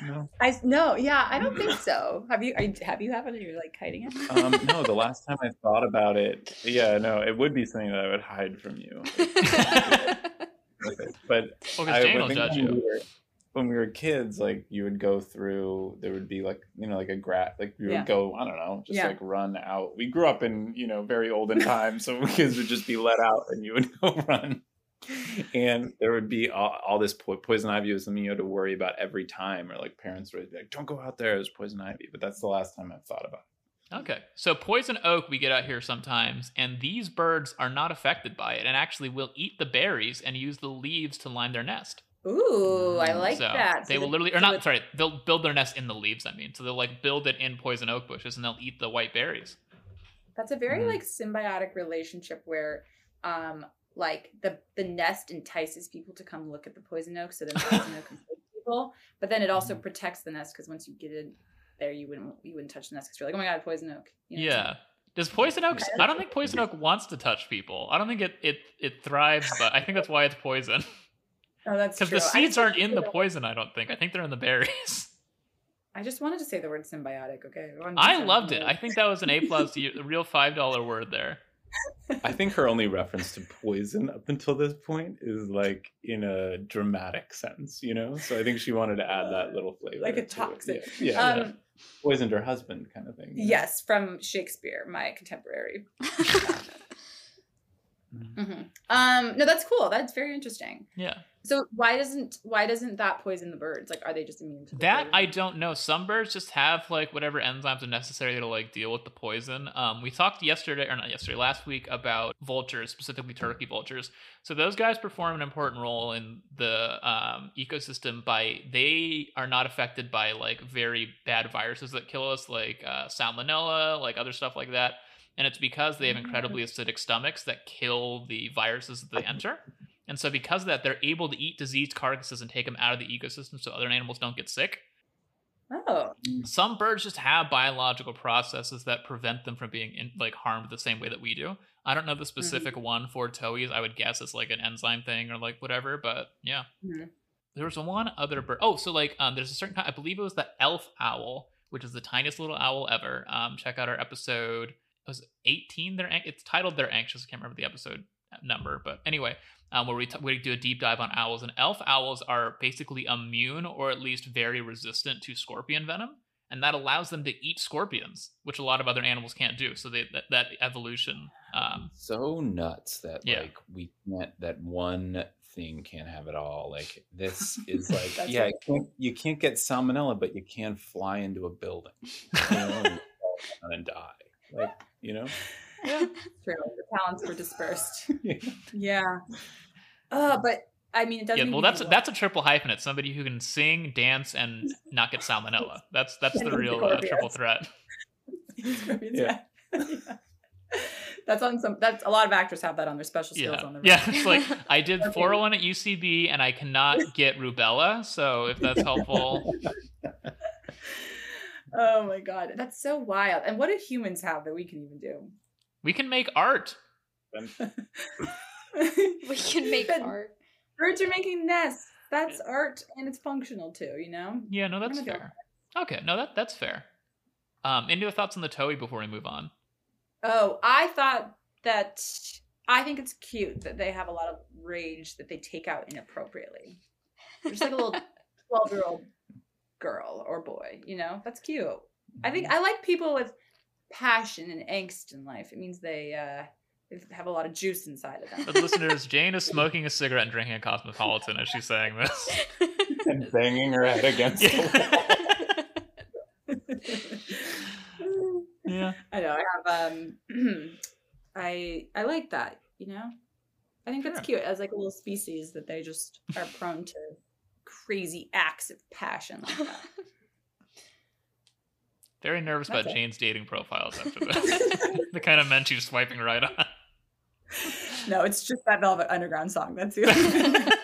No. I no. Yeah, I don't think so. Have you? I, have you? Have it? You're like hiding it. Um, no, the last time I thought about it, yeah, no, it would be something that I would hide from you. But Well, I Jane will think judge when we, you. were, when we were kids, like you would go through, there would be like you know like a grat, like we would go, I don't know, just Yeah. like run out. We grew up in you know very olden times, so kids would just be let out, and you would go run. And there would be all, all this po- poison ivy was something you had to worry about every time, or like parents would be like, "Don't go out there, there's poison ivy." But that's the last time I've thought about. it. Okay, so poison oak we get out here sometimes, and these birds are not affected by it, and actually will eat the berries and use the leaves to line their nest. Ooh, I like so that. they So will the- literally, or not. Sorry, they'll build their nest in the leaves. I mean, so they'll like build it in poison oak bushes, and they'll eat the white berries. That's a very Mhm. like symbiotic relationship where um like the the nest entices people to come look at the poison oak so then the poison oak can people but then it also Mhm. protects the nest because once you get in there you wouldn't you wouldn't touch the nest because you're like oh my god poison oak you know Yeah. Does poison oak? I don't think poison oak wants to touch people. I don't think it it it thrives, but I think that's why it's poison. oh that's Because the seeds aren't in the poison. I don't think. I think they're in the berries. I just wanted to say the word symbiotic okay I I loved it. I think that was an A plus, real five dollar word there. I think her only reference to poison up until this point is like in a dramatic sense, you know. So I think she wanted to add that little flavor, Like a to it. toxic- Yeah, yeah, um yeah. poisoned her husband, kind of thing. you know? yes from Shakespeare my contemporary Mhm. hmm um no that's cool that's very interesting Yeah. So why doesn't why doesn't that poison the birds? Like, are they just immune to the That poison? I don't know. Some birds just have like whatever enzymes are necessary to like deal with the poison. Um, we talked yesterday or not yesterday, last week about vultures, specifically turkey vultures. So those guys perform an important role in the um, ecosystem by they are not affected by like very bad viruses that kill us, like uh, salmonella, like other stuff like that. And it's because they have incredibly acidic stomachs that kill the viruses that they enter. And so, because of that, they're able to eat diseased carcasses and take them out of the ecosystem so other animals don't get sick. Oh, Some birds just have biological processes that prevent them from being in, like harmed the same way that we do. I don't know the specific one for towhees. I would guess it's like an enzyme thing or like whatever. But yeah, Mhm. there was one other bird. Oh, so like um, there's a certain kind. I believe it was the elf owl, which is the tiniest little owl ever. Um, check out our episode. Was 18. They're it's titled "They're Anxious." I can't remember the episode number, but anyway, um, where we t- we do a deep dive on owls. And elf owls are basically immune or at least very resistant to scorpion venom, and that allows them to eat scorpions, which a lot of other animals can't do. So they, that that evolution. Um, so nuts that Yeah. like we can't that one thing can't have it all. Like this is like yeah, right. you can't, you can't get salmonella, but you can fly into a building, you know, and, and die. Like you know, Yeah. true. The talents were dispersed. Yeah. yeah. Uh, but I mean, it doesn't. yeah, well, that's mean- that's a triple hyphen. It's somebody who can sing, dance, and not get salmonella. That's that's the real uh, triple threat. Yeah. yeah. Yeah. That's on some. That's a lot of actors have that on their special skills Yeah, on their. yeah. It's like I did Okay. 401 at UCB, and I cannot get rubella. So if that's helpful, Oh my god, that's so wild. And what do humans have that we can even do? we can make art. we can make But- art. Birds are making nests. That's art and it's functional too, you know? Yeah, no, that's gonna fair. Okay, no, that that's fair. Um, any other thoughts on the Towhee before we move on? Oh, I thought that I think it's cute that they have a lot of rage that they take out inappropriately. They're just like a little 12 year old girl or boy, you know? That's cute. I think I like people with passion and angst in life. It means they uh they have a lot of juice inside of For them. the listeners, Jane is smoking a cigarette and drinking a cosmopolitan as she's saying this. and banging her head against the wall. yeah. I know. I have um I I like that, you know? I think that's Sure. cute as like a little species that they just are prone to crazy acts of passion like that. Very nervous about it. Jane's dating profiles after this. the kind of men she's swiping right on. no, it's just that Velvet Underground song. That's the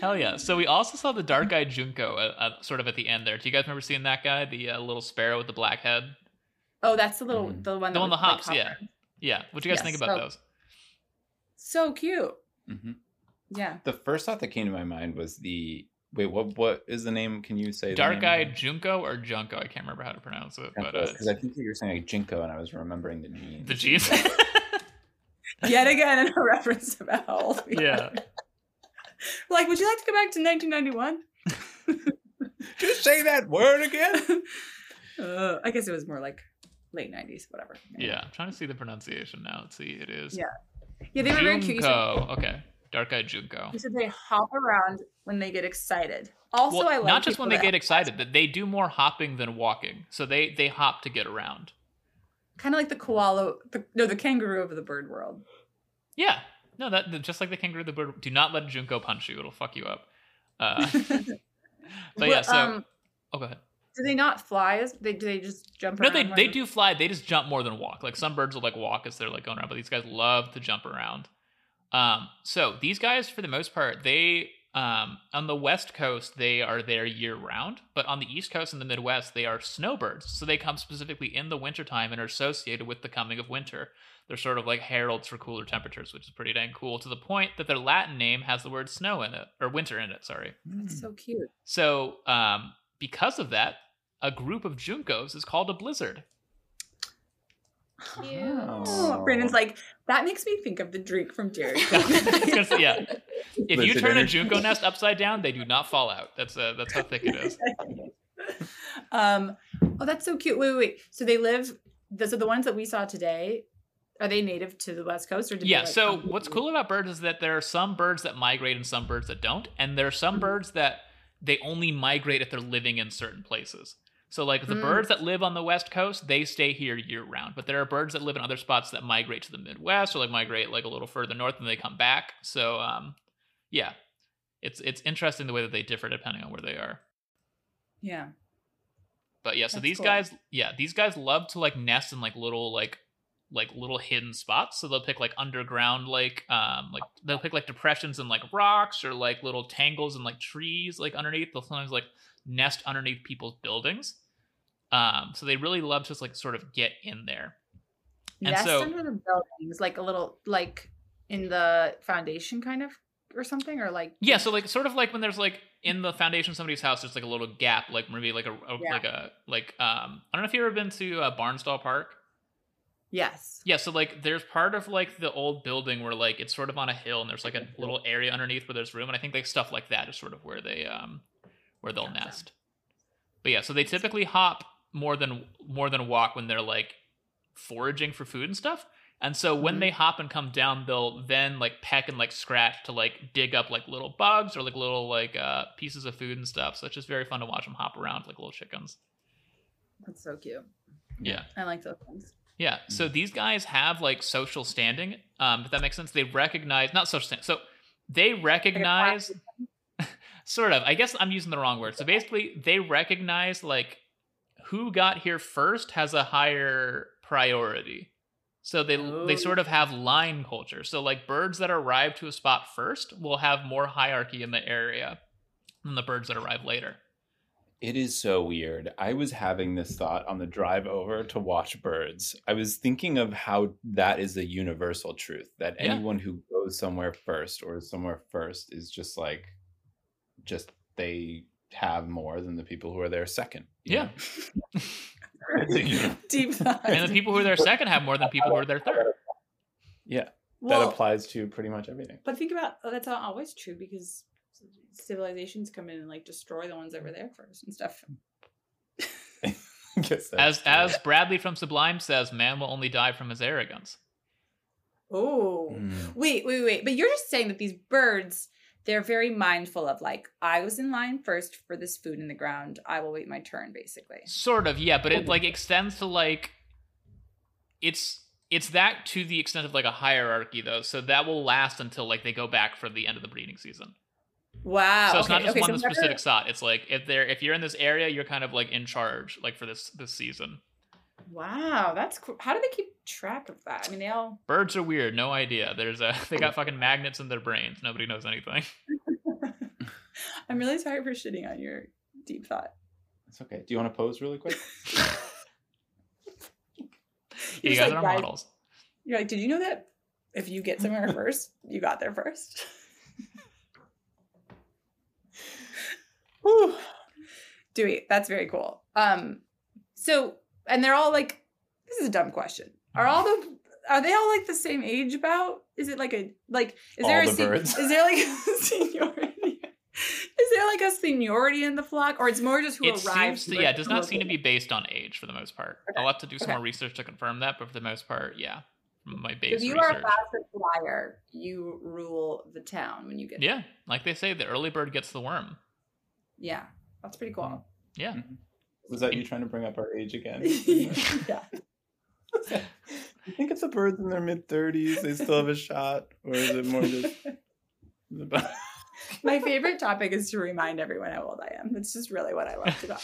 Hell yeah. So we also saw the dark eyed Junco uh, uh, sort of at the end there. Do you guys remember seeing that guy? The uh, little sparrow with the black head? Oh, that's the little Mhm. the one The that one the was, like, hops, yeah. Yeah. What do you guys Yes, think about so- those? So cute. Mhm. Yeah. The first thought that came to my mind was the wait. What what is the name? Can you say Dark eyed Junco or Junco? I can't remember how to pronounce it. But uh, Because I think you were saying like Jinko, and I was remembering the jeans. the jeans. Yet again in a reference about how old we yeah. are. Like, would you like to go back to 1991? Just say that word again. uh, I guess it was more like late 90s, whatever. Yeah. I'm trying to see the pronunciation now. Let's see. It is Yeah. Yeah, they were very cute. You Junco. Okay. Dark eyed Junco. you said they hop around when they get excited. Also, Well, I like not just when they get excited, that they do more hopping than walking. So they they hop to get around. kind of like the koala, the, no, the kangaroo of the bird world. Yeah. No, that just like the kangaroo, the bird. Do not let Junco punch you; it'll fuck you up. Uh, but yeah, so um, oh, go ahead. do they not fly? As they do they just jump around? No, they they do fly. They just jump more than walk. Like some birds will like walk as they're like going around, but these guys love to jump around. Um, so these guys, for the most part, they um on the west coast they are there year round, but on the east coast and the Midwest they are snowbirds. So they come specifically in the wintertime and are associated with the coming of winter. They're sort of like heralds for cooler temperatures, which is pretty dang cool. To the point that their Latin name has the word snow in it or winter in it. Sorry. That's so cute. So, um, because of that, a group of juncos is called a blizzard. Cute. Oh, Brandon's like, that makes me think of the drink from Jerry. Because, yeah, if you Blizzard turn a energy. Junco nest upside down, they do not fall out. That's uh, that's how thick it is. um, oh, that's so cute. Wait, wait, wait. So they live. Those are the ones that we saw today. Are they native to the West Coast, or did they, Yeah. like, So what's cool about birds is that there are some birds that migrate and some birds that don't, and there are some Mhm. birds that they only migrate if they're living in certain places. So like the Mm. birds that live on the West Coast, they stay here year round. But there are birds that live in other spots that migrate to the Midwest or like migrate like a little further north and they come back. So um, yeah, it's it's interesting the way that they differ depending on where they are. Yeah. But yeah, so That's these cool. guys, yeah, these guys love to like nest in like little like like little hidden spots. So they'll pick like underground like um like they'll pick like depressions in like rocks or like little tangles in like trees like underneath. They'll sometimes like nest underneath people's buildings. Um, so they really love to just like sort of get in there. And Nest so- under the buildings, like a little, like in the foundation, kind of, or something, or like Yeah, so like sort of like when there's like in the foundation of somebody's house, there's like a little gap, like maybe like a, a Yeah. like a like um I don't know if you've ever been to uh, Barnsdall Park. yes, Yeah, so like there's part of like the old building where like it's sort of on a hill and there's like a little area underneath where there's room and I think like stuff like that is sort of where they um where they'll Gotcha. nest. But yeah, so they typically hop more than more than walk when they're like foraging for food and stuff. And so when Mhm. they hop and come down, they'll then like peck and like scratch to like dig up like little bugs or like little like uh pieces of food and stuff. So it's just very fun to watch them hop around like little chickens. that's so cute. Yeah. I like those ones. Yeah. So these guys have like social standing. Um, if that makes sense. They recognize not social standing. So they recognize sort of. I guess I'm using the wrong word. So basically they recognize like who got here first has a higher priority. So they they Oh. sort of have oh. line culture. So like birds that arrive to a spot first will have more hierarchy in the area than the birds that arrive later. It is so weird. I was having this thought on the drive over to watch birds. I was thinking of how that is a universal truth that Yeah. anyone who goes somewhere first or is somewhere first is just like, just they have more than the people who are there second. Yeah. know? It's a uni- Deep thought. And the people who are there second have more than people who are there third. yeah, that applies to pretty much everything. But think about oh, that's not always true because civilizations come in and like destroy the ones that were there first and stuff. I guess that's As true. as Bradley from Sublime says, man will only die from his arrogance. Oh, Mm. wait, wait, wait. But you're just saying that these birds, they're very mindful of like, I was in line first for this food in the ground. I will wait my turn, basically. Sort of, yeah, but it like extends to like it's it's that to the extent of like a hierarchy though, so that will last until like they go back for the end of the breeding season. Wow. so it's not just okay, one so the whenever- specific spot. It's like if they're if you're in this area, you're kind of like in charge, like for this this season. Wow, that's cool. How do they keep track of that? I mean, they all. Birds are weird, no idea. There's a they got fucking magnets in their brains. Nobody knows anything. I'm really sorry for shitting on your deep thought. It's okay. Do you want to pose really quick? you guys like, are guys- models. You're like, did you know that if you get somewhere first, you got there first? Whew. Dewey, that's very cool. Um, so and they're all like, this is a dumb question. Are all the are they all like the same age about? Is it like a like is there All a the se- birds. is there like a seniority? Is there like a seniority in the flock, or it's more just who It arrives? seems to, yeah, it does not seem to be based on age for the most part. Okay. I'll have to do some Okay. more research to confirm that, but for the most part, yeah. From my If base you are a research. flyer, you rule the town when you get Yeah, like they say, the early bird gets the worm. Yeah, that's pretty cool. Yeah. Mm-hmm. Was that you trying to bring up our age again? yeah. you think if the birds in their mid thirties, they still have a shot, or is it more just about? My favorite topic is to remind everyone how old I am. That's just really what I love to talk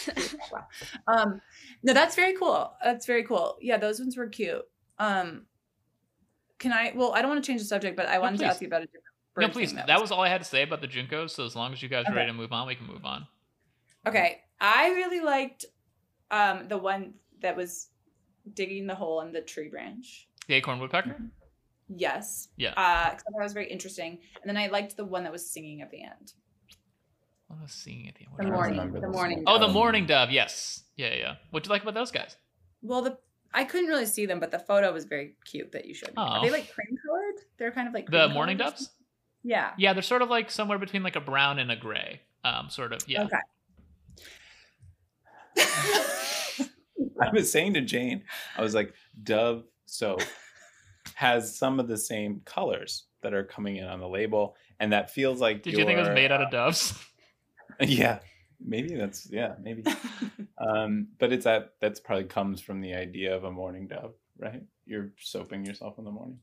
about. Um, no, that's very cool. That's very cool. Yeah, those ones were cute. Um, can I? Well, I don't want to change the subject, but I wanted to ask you about a different. No, bird please. thing That was all I had to say about the Juncos. So as long as you guys are Okay. ready to move on, we can move on. Okay, I really liked um the one that was digging the hole in the tree branch. The acorn woodpecker. Yes. Yeah. Uh, 'cause I thought it was very interesting, and then I liked the one that was singing at the end. What was singing at the end? The morning. The morning. one. Oh, the mourning dove. Yes. Yeah, yeah. What'd you like about those guys? Well, the I couldn't really see them, but the photo was very cute that you showed me. Are Oh. they like cream colored? They're kind of like The mourning doves. Yeah. Yeah, they're sort of like somewhere between like a brown and a gray. Um, sort of. Yeah. Okay. I was saying to Jane, I was like, Dove soap has some of the same colors that are coming in on the label, and that feels like. Did you think it was your- made out of doves? Yeah, maybe that's yeah, maybe. um, but it's that that's probably comes from the idea of a morning dove, right? You're soaping yourself in the morning.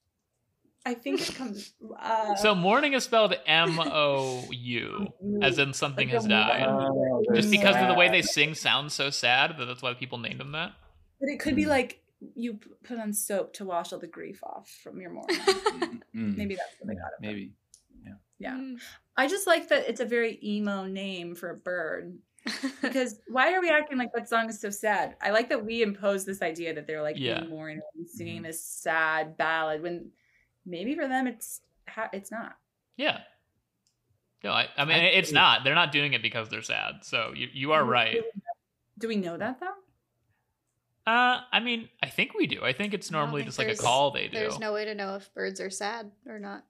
I think it comes. Uh, so mourning is spelled M O U, as in something has died. morning. Just because of the way they sing sounds so sad that that's why people named them that. but it could be Mm. like you put on soap to wash all the grief off from your morning. Mm, Maybe that's what they got it. maybe. Yeah. Mm. I just like that it's a very emo name for a bird. Because why are we acting like that song is so sad? I like that we impose this idea that they're like Yeah. in mourning and singing Mhm. this sad ballad when maybe for them it's ha- it's not. Yeah. No, I, I mean I it's think- not. They're not doing it because they're sad. So you you are right. Do we know that though? Uh, I mean, I think we do. I think it's normally think just like a call they do. There's no way to know if birds are sad or not.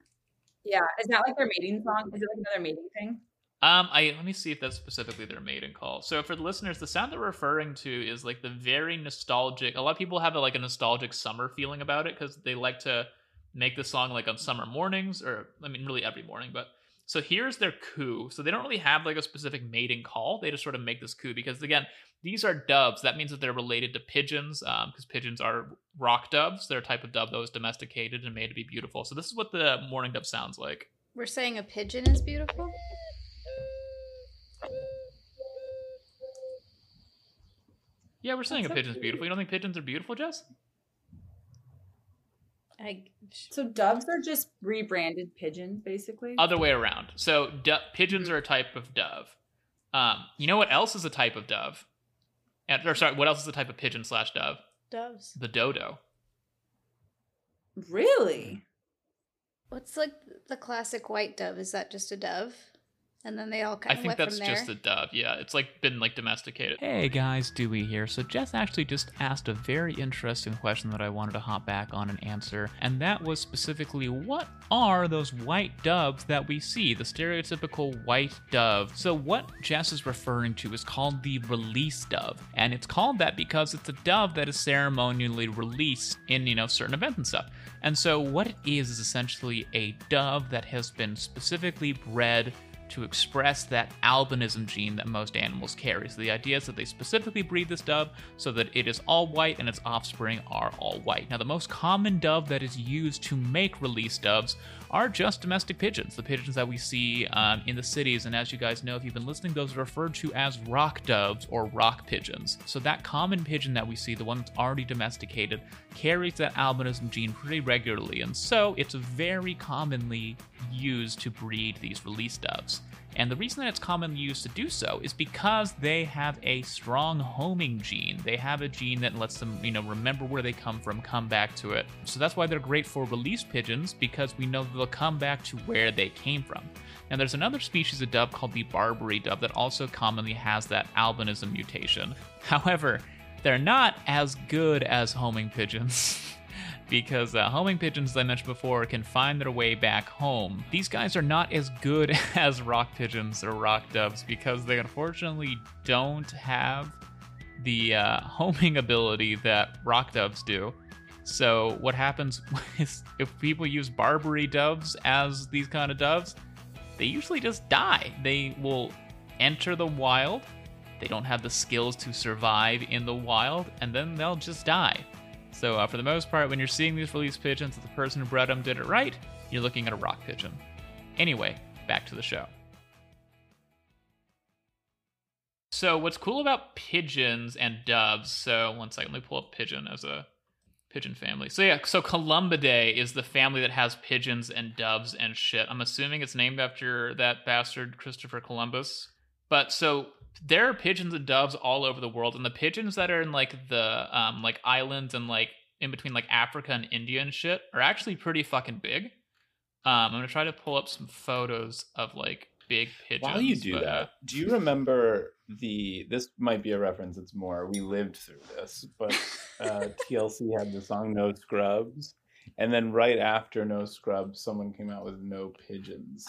Yeah, is that like their mating song? Is it like another mating thing? Um, I let me see if that's specifically their maiden call. So for the listeners, the sound they're referring to is like the very nostalgic. A lot of people have a, like a nostalgic summer feeling about it because they like to make the song like on summer mornings, or I mean, really every morning. But so here's their coo. So they don't really have like a specific mating call. They just sort of make this coo because again, these are doves. That means that they're related to pigeons um, because pigeons are rock doves. They're a type of dove that was domesticated and made to be beautiful. So this is what the mourning dove sounds like. We're saying a pigeon is beautiful. Yeah, we're saying That's a so pigeon's cute. beautiful. You don't think pigeons are beautiful, Jess? I, So doves are just rebranded pigeons, basically. Other way around. So do- pigeons are a type of dove. Um, you know what else is a type of dove? And, or sorry, what else is a type of pigeon slash dove? Doves. The dodo. Really? What's like the classic white dove? Is that just a dove? And then they all kind I of think went that's from there. just a dove. Yeah, it's like been like domesticated. Hey guys, Dewey here. So Jess actually just asked a very interesting question that I wanted to hop back on and answer, and that was specifically what are those white doves that we see, the stereotypical white dove. So what Jess is referring to is called the release dove, and it's called that because it's a dove that is ceremonially released in, you know, certain events and stuff. And so what it is is essentially a dove that has been specifically bred to express that albinism gene that most animals carry. So the idea is that they specifically breed this dove so that it is all white and its offspring are all white. Now, the most common dove that is used to make release doves are just domestic pigeons, the pigeons that we see um, in the cities. And as you guys know, if you've been listening, those are referred to as rock doves or rock pigeons. So that common pigeon that we see, the one that's already domesticated, carries that albinism gene pretty regularly. And so it's very commonly used to breed these release doves. And the reason that it's commonly used to do so is because they have a strong homing gene. They have a gene that lets them, you know, remember where they come from, come back to it. So that's why they're great for release pigeons because we know they'll come back to where they came from. Now, there's another species of dove called the Barbary dove that also commonly has that albinism mutation. However, they're not as good as homing pigeons. because uh, homing pigeons, as I mentioned before, can find their way back home. These guys are not as good as rock pigeons or rock doves because they unfortunately don't have the uh, homing ability that rock doves do. So what happens is if people use Barbary doves as these kind of doves, they usually just die. They will enter the wild. They don't have the skills to survive in the wild, and then they'll just die. So, uh, for the most part, when you're seeing these release pigeons, the person who bred them did it right, you're looking at a rock pigeon. Anyway, back to the show. So, what's cool about pigeons and doves? So, one second, let me pull up pigeon as a pigeon family. So, yeah, so Columbidae is the family that has pigeons and doves and shit. I'm assuming it's named after that bastard Christopher Columbus. But so there are pigeons and doves all over the world, and the pigeons that are in like the um like islands and like in between like Africa and India and shit are actually pretty fucking big. Um, I'm gonna try to pull up some photos of like big pigeons. While you do but, uh, that, do you remember the? This might be a reference. It's more. We lived through this, but uh, TLC had the song "No Scrubs," and then right after "No Scrubs," someone came out with "No Pigeons."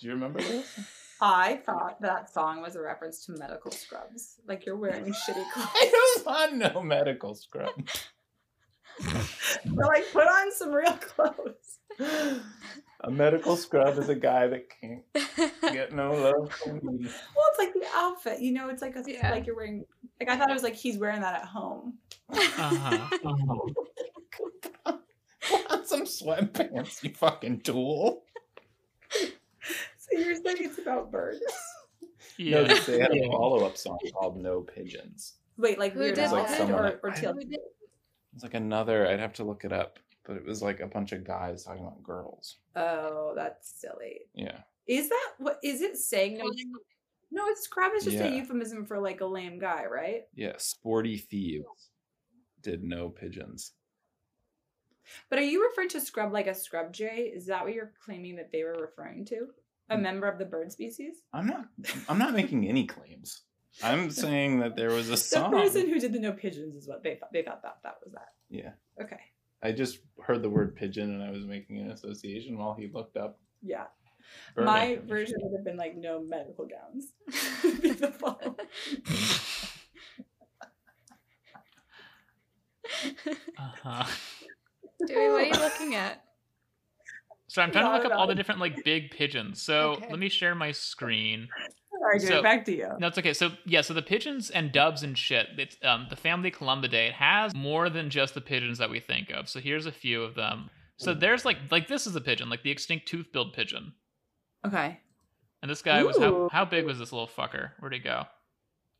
Do you remember this? I thought that song was a reference to medical scrubs. Like you're wearing shitty clothes. I don't want no medical scrub. They're like, put on some real clothes. A medical scrub is a guy that can't get no love from me. Well, it's like the outfit. You know, it's like a, Yeah. like you're wearing. Like I thought it was like he's wearing that at home. uh-huh. Put on some sweatpants, you fucking tool. So you're saying it's about birds? Yeah. No, they had a follow-up song called "No Pigeons." Wait, like Who Weird did Al that? did or, Like or someone- TLC? It's like another. I'd have to look it up, but it was like a bunch of guys talking about girls. Oh, that's silly. Yeah. Is that what is it saying? No, no, it's scrub is just a euphemism for like a lame guy, right? Yeah, Sporty Thievz did no pigeons. But are you referring to scrub like a scrub jay? Is that what you're claiming that they were referring to? A member of the bird species? I'm not. I'm not making any claims. I'm saying that there was a song. The person who did the no pigeons is what they thought. They thought that that was that. Yeah, Okay. I just heard the word pigeon and I was making an association while he looked up. Yeah. bird My information. version would have been like no medical gowns. Would be uh-huh. Dewey, what are you looking at? So I'm trying to look up all all. the different like big pigeons. So Okay. let me share my screen. Sorry, Jay, So- back to you. No, it's okay. So yeah, so the pigeons and doves and shit. It's um the family Columbidae. It has more than just the pigeons that we think of. So here's a few of them. So there's like like this is a pigeon, like the extinct tooth-billed pigeon. Okay. And this guy was how how big was this little fucker? Where'd he go?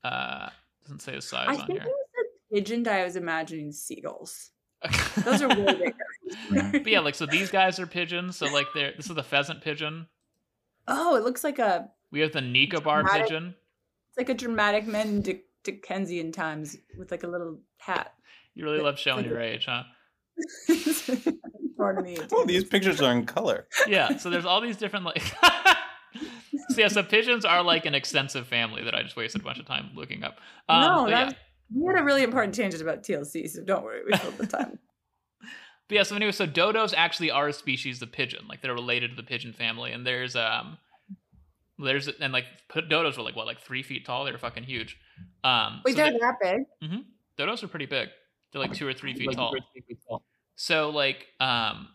Uh, doesn't say his size I on think here. when you said pigeon, I was imagining seagulls. Those are way bigger. but yeah, like so these guys are pigeons. So like they're this is the pheasant pigeon. Oh, it looks like a We have the Nicobar Dramatic- pigeon. It's like a dramatic men in Dick- Dickensian times with like a little hat. You really love showing your age, huh? Pardon me. Oh, these pictures are in color. Yeah. So there's all these different like. so yeah, so pigeons are like an extensive family that I just wasted a bunch of time looking up. Um, no, but yeah. we had a really important tangent about TLC, so don't worry, we filled the time. But yeah, so anyway, so dodos actually are a species of pigeon, like they're related to the pigeon family, and there's um, there's and like dodos were like what, like three feet tall? They were fucking huge. Um, Wait, so they're they- that big? dodos are pretty big. They're like two or three feet Like, tall. three feet tall. So like um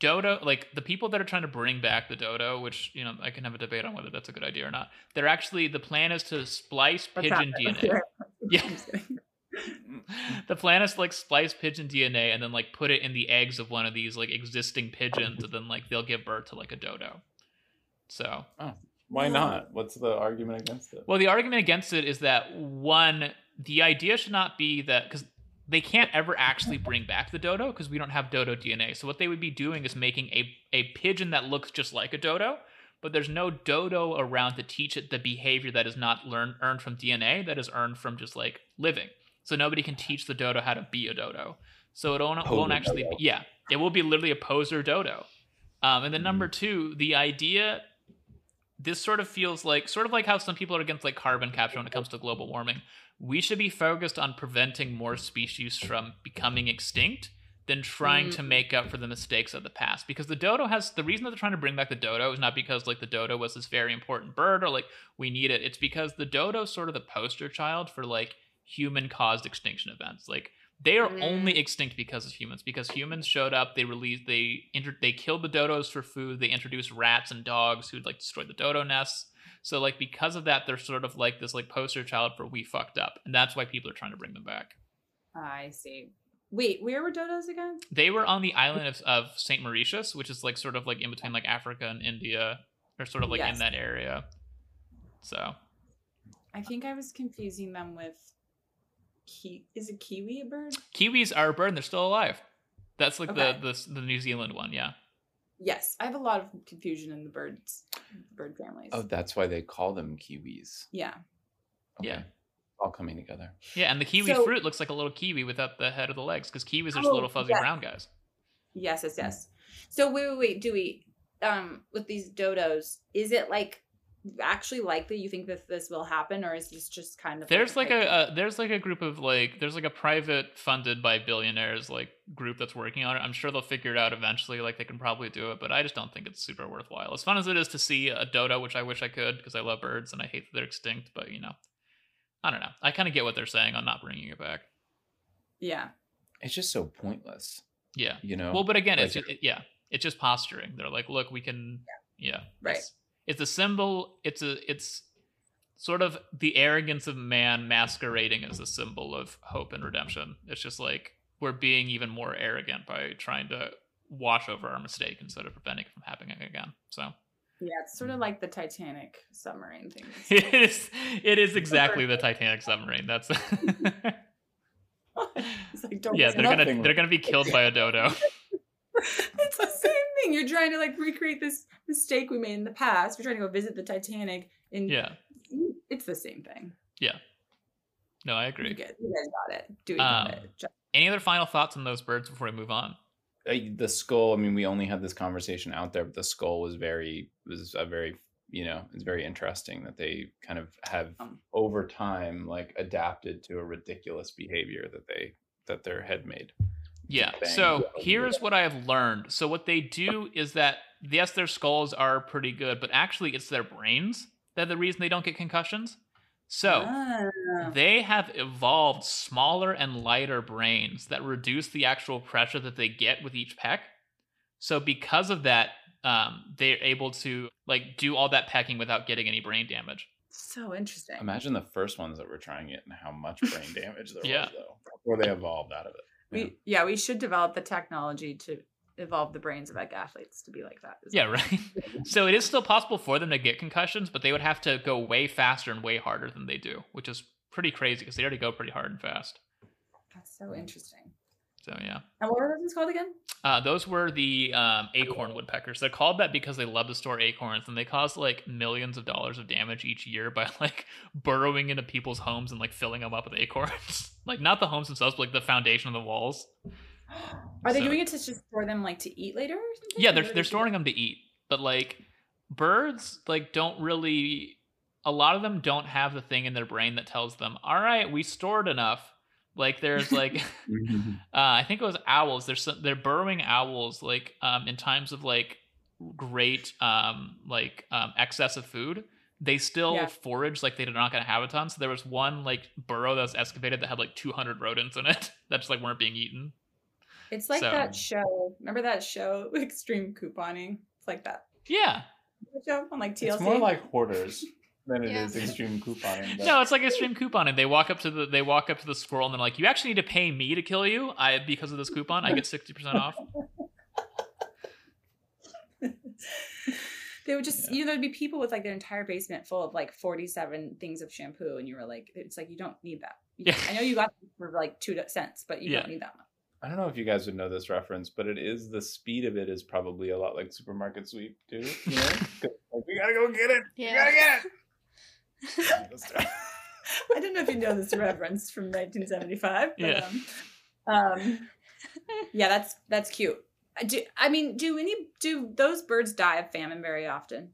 dodo like the people that are trying to bring back the dodo, which you know I can have a debate on whether that's a good idea or not. They're actually the plan is to splice What's pigeon happening? DNA. Yeah. I'm just kidding. the plan is to like splice pigeon DNA and then like put it in the eggs of one of these like existing pigeons, and then like they'll give birth to like a dodo. So oh, Why hmm. not? What's the argument against it? Well, the argument against it is that one, the idea should not be that because they can't ever actually bring back the dodo because we don't have dodo DNA. So what they would be doing is making a a pigeon that looks just like a dodo, but there's no dodo around to teach it the behavior that is not learned earned from DNA that is earned from just like living. So nobody can teach the dodo how to be a dodo. So it won't, won't actually, dodo. yeah, it will be literally a poser dodo. Um, and then number two, the idea this sort of feels like sort of like how some people are against like carbon capture when it comes to global warming. We should be focused on preventing more species from becoming extinct than trying to make up for the mistakes of the past. Because the dodo has the reason that they're trying to bring back the dodo is not because like the dodo was this very important bird or like we need it. It's because the dodo is sort of the poster child for like human caused extinction events. Like they are Mm. only extinct because of humans. Because humans showed up, they released, they inter- they killed the dodos for food. They introduced rats and dogs who'd like destroy the dodo nests. So like because of that, they're sort of like this like poster child for we fucked up, and that's why people are trying to bring them back. I see. Wait, where were dodos again? They were on the island of, of Saint Mauritius, which is like sort of like in between like Africa and India, or sort of like in that area. So I think I was confusing them with ki- is a kiwi a bird? kiwis are a bird, and they're still alive. That's like Okay. the, the the New Zealand one, yeah. Yes, I have a lot of confusion in the birds, bird families. Oh, that's why they call them kiwis. yeah. Okay. Yeah. All coming together. Yeah, and the kiwi So- fruit looks like a little kiwi without the head of the legs, because kiwis are just Oh, little fuzzy yes. brown guys. Yes, yes, yes. So wait, wait, wait, Dewey, um, with these dodos, is it like actually likely you think that this will happen, or is this just kind of There's like hype? a, a there's like a group of like there's like a private funded by billionaires like group that's working on it. I'm sure they'll figure it out eventually. Like they can probably do it, but I just don't think it's super worthwhile. As fun as it is to see a dodo, which I wish I could because I love birds and I hate that they're extinct, but you know, I don't know. I kind of get what they're saying on not bringing it back. yeah. It's just so pointless, Yeah. you know. Well, but again, it's just, it, yeah, it's just posturing. They're like, look, we can, yeah, Right. It's, a symbol. It's a it's sort of the arrogance of man masquerading as a symbol of hope and redemption. It's just like we're being even more arrogant by trying to wash over our mistake instead of preventing it from happening again. So Yeah, it's sort of like the Titanic submarine thing. it is it is exactly the Titanic submarine. That's it's like don't yeah. They're gonna they're gonna be killed by a dodo. it's the same thing. You're trying to like recreate this mistake we made in the past. We're trying to go visit the Titanic, and Yeah. it's the same thing. Yeah. No, I You agree. guys, you guys got it. Do Um, got it. Just- Any other final thoughts on those birds before we move on? Uh, the skull. I mean, we only had this conversation out there, but the skull was very was a very you know it's very interesting that they kind of have Um. over time like adapted to a ridiculous behavior that they that their head made. Yeah. bang. So here's what I have learned. So what they do is that yes, their skulls are pretty good, but actually it's their brains that are the reason they don't get concussions. So Ah. they have evolved smaller and lighter brains that reduce the actual pressure that they get with each peck. So because of that, um, they're able to like do all that pecking without getting any brain damage. so interesting. Imagine the first ones that were trying it and how much brain damage there Yeah. was though before they evolved out of it. Yeah. We yeah, we should develop the technology to evolve the brains of like athletes to be like that. Yeah, well. right. so it is still possible for them to get concussions, but they would have to go way faster and way harder than they do, which is pretty crazy because they already go pretty hard and fast. That's so interesting. So yeah. And what were those called again? Uh, those were the um, acorn woodpeckers. They're called that because they love to store acorns, and they cause like millions of dollars of damage each year by like burrowing into people's homes and like filling them up with acorns. like not the homes themselves, but like the foundation of the walls. Are they So- doing it to just store them like to eat later or something? Yeah, they're they're they storing them to eat, but like birds like don't really. A lot of them don't have the thing in their brain that tells them, "All right, we stored enough." Like there's like. Mm-hmm. uh, I think it was owls. There's some, they're burrowing owls like um, in times of like great um, like um, excess of food. They still Yeah. forage like they're not going to have a ton. So there was one like burrow that was excavated that had like 200 rodents in it that just like weren't being eaten. It's like So- that show. Remember that show, Extreme Couponing? It's like that Yeah, show on like TLC. It's more like hoarders than it Yeah. is extreme couponing. but- no, it's like extreme couponing. They walk up to the they walk up to the squirrel and they're like, "You actually need to pay me to kill you. I because of this coupon, I get 60 percent off." they would just, Yeah. you know, there'd be people with like their entire basement full of like 47 things of shampoo, and you were like, it's like, you don't need that. You- Yeah. I know you got it for like two cents, but you Yeah. don't need that much. I don't know if you guys would know this reference, but it is the speed of it is probably a lot like supermarket sweep too. You know? 'Cause, like, we gotta go get it. We Yeah. gotta get it. I don't know if you know this reference from 1975. But, Yeah. Um, um, yeah, that's that's cute. I Do I mean do any do those birds die of famine very often?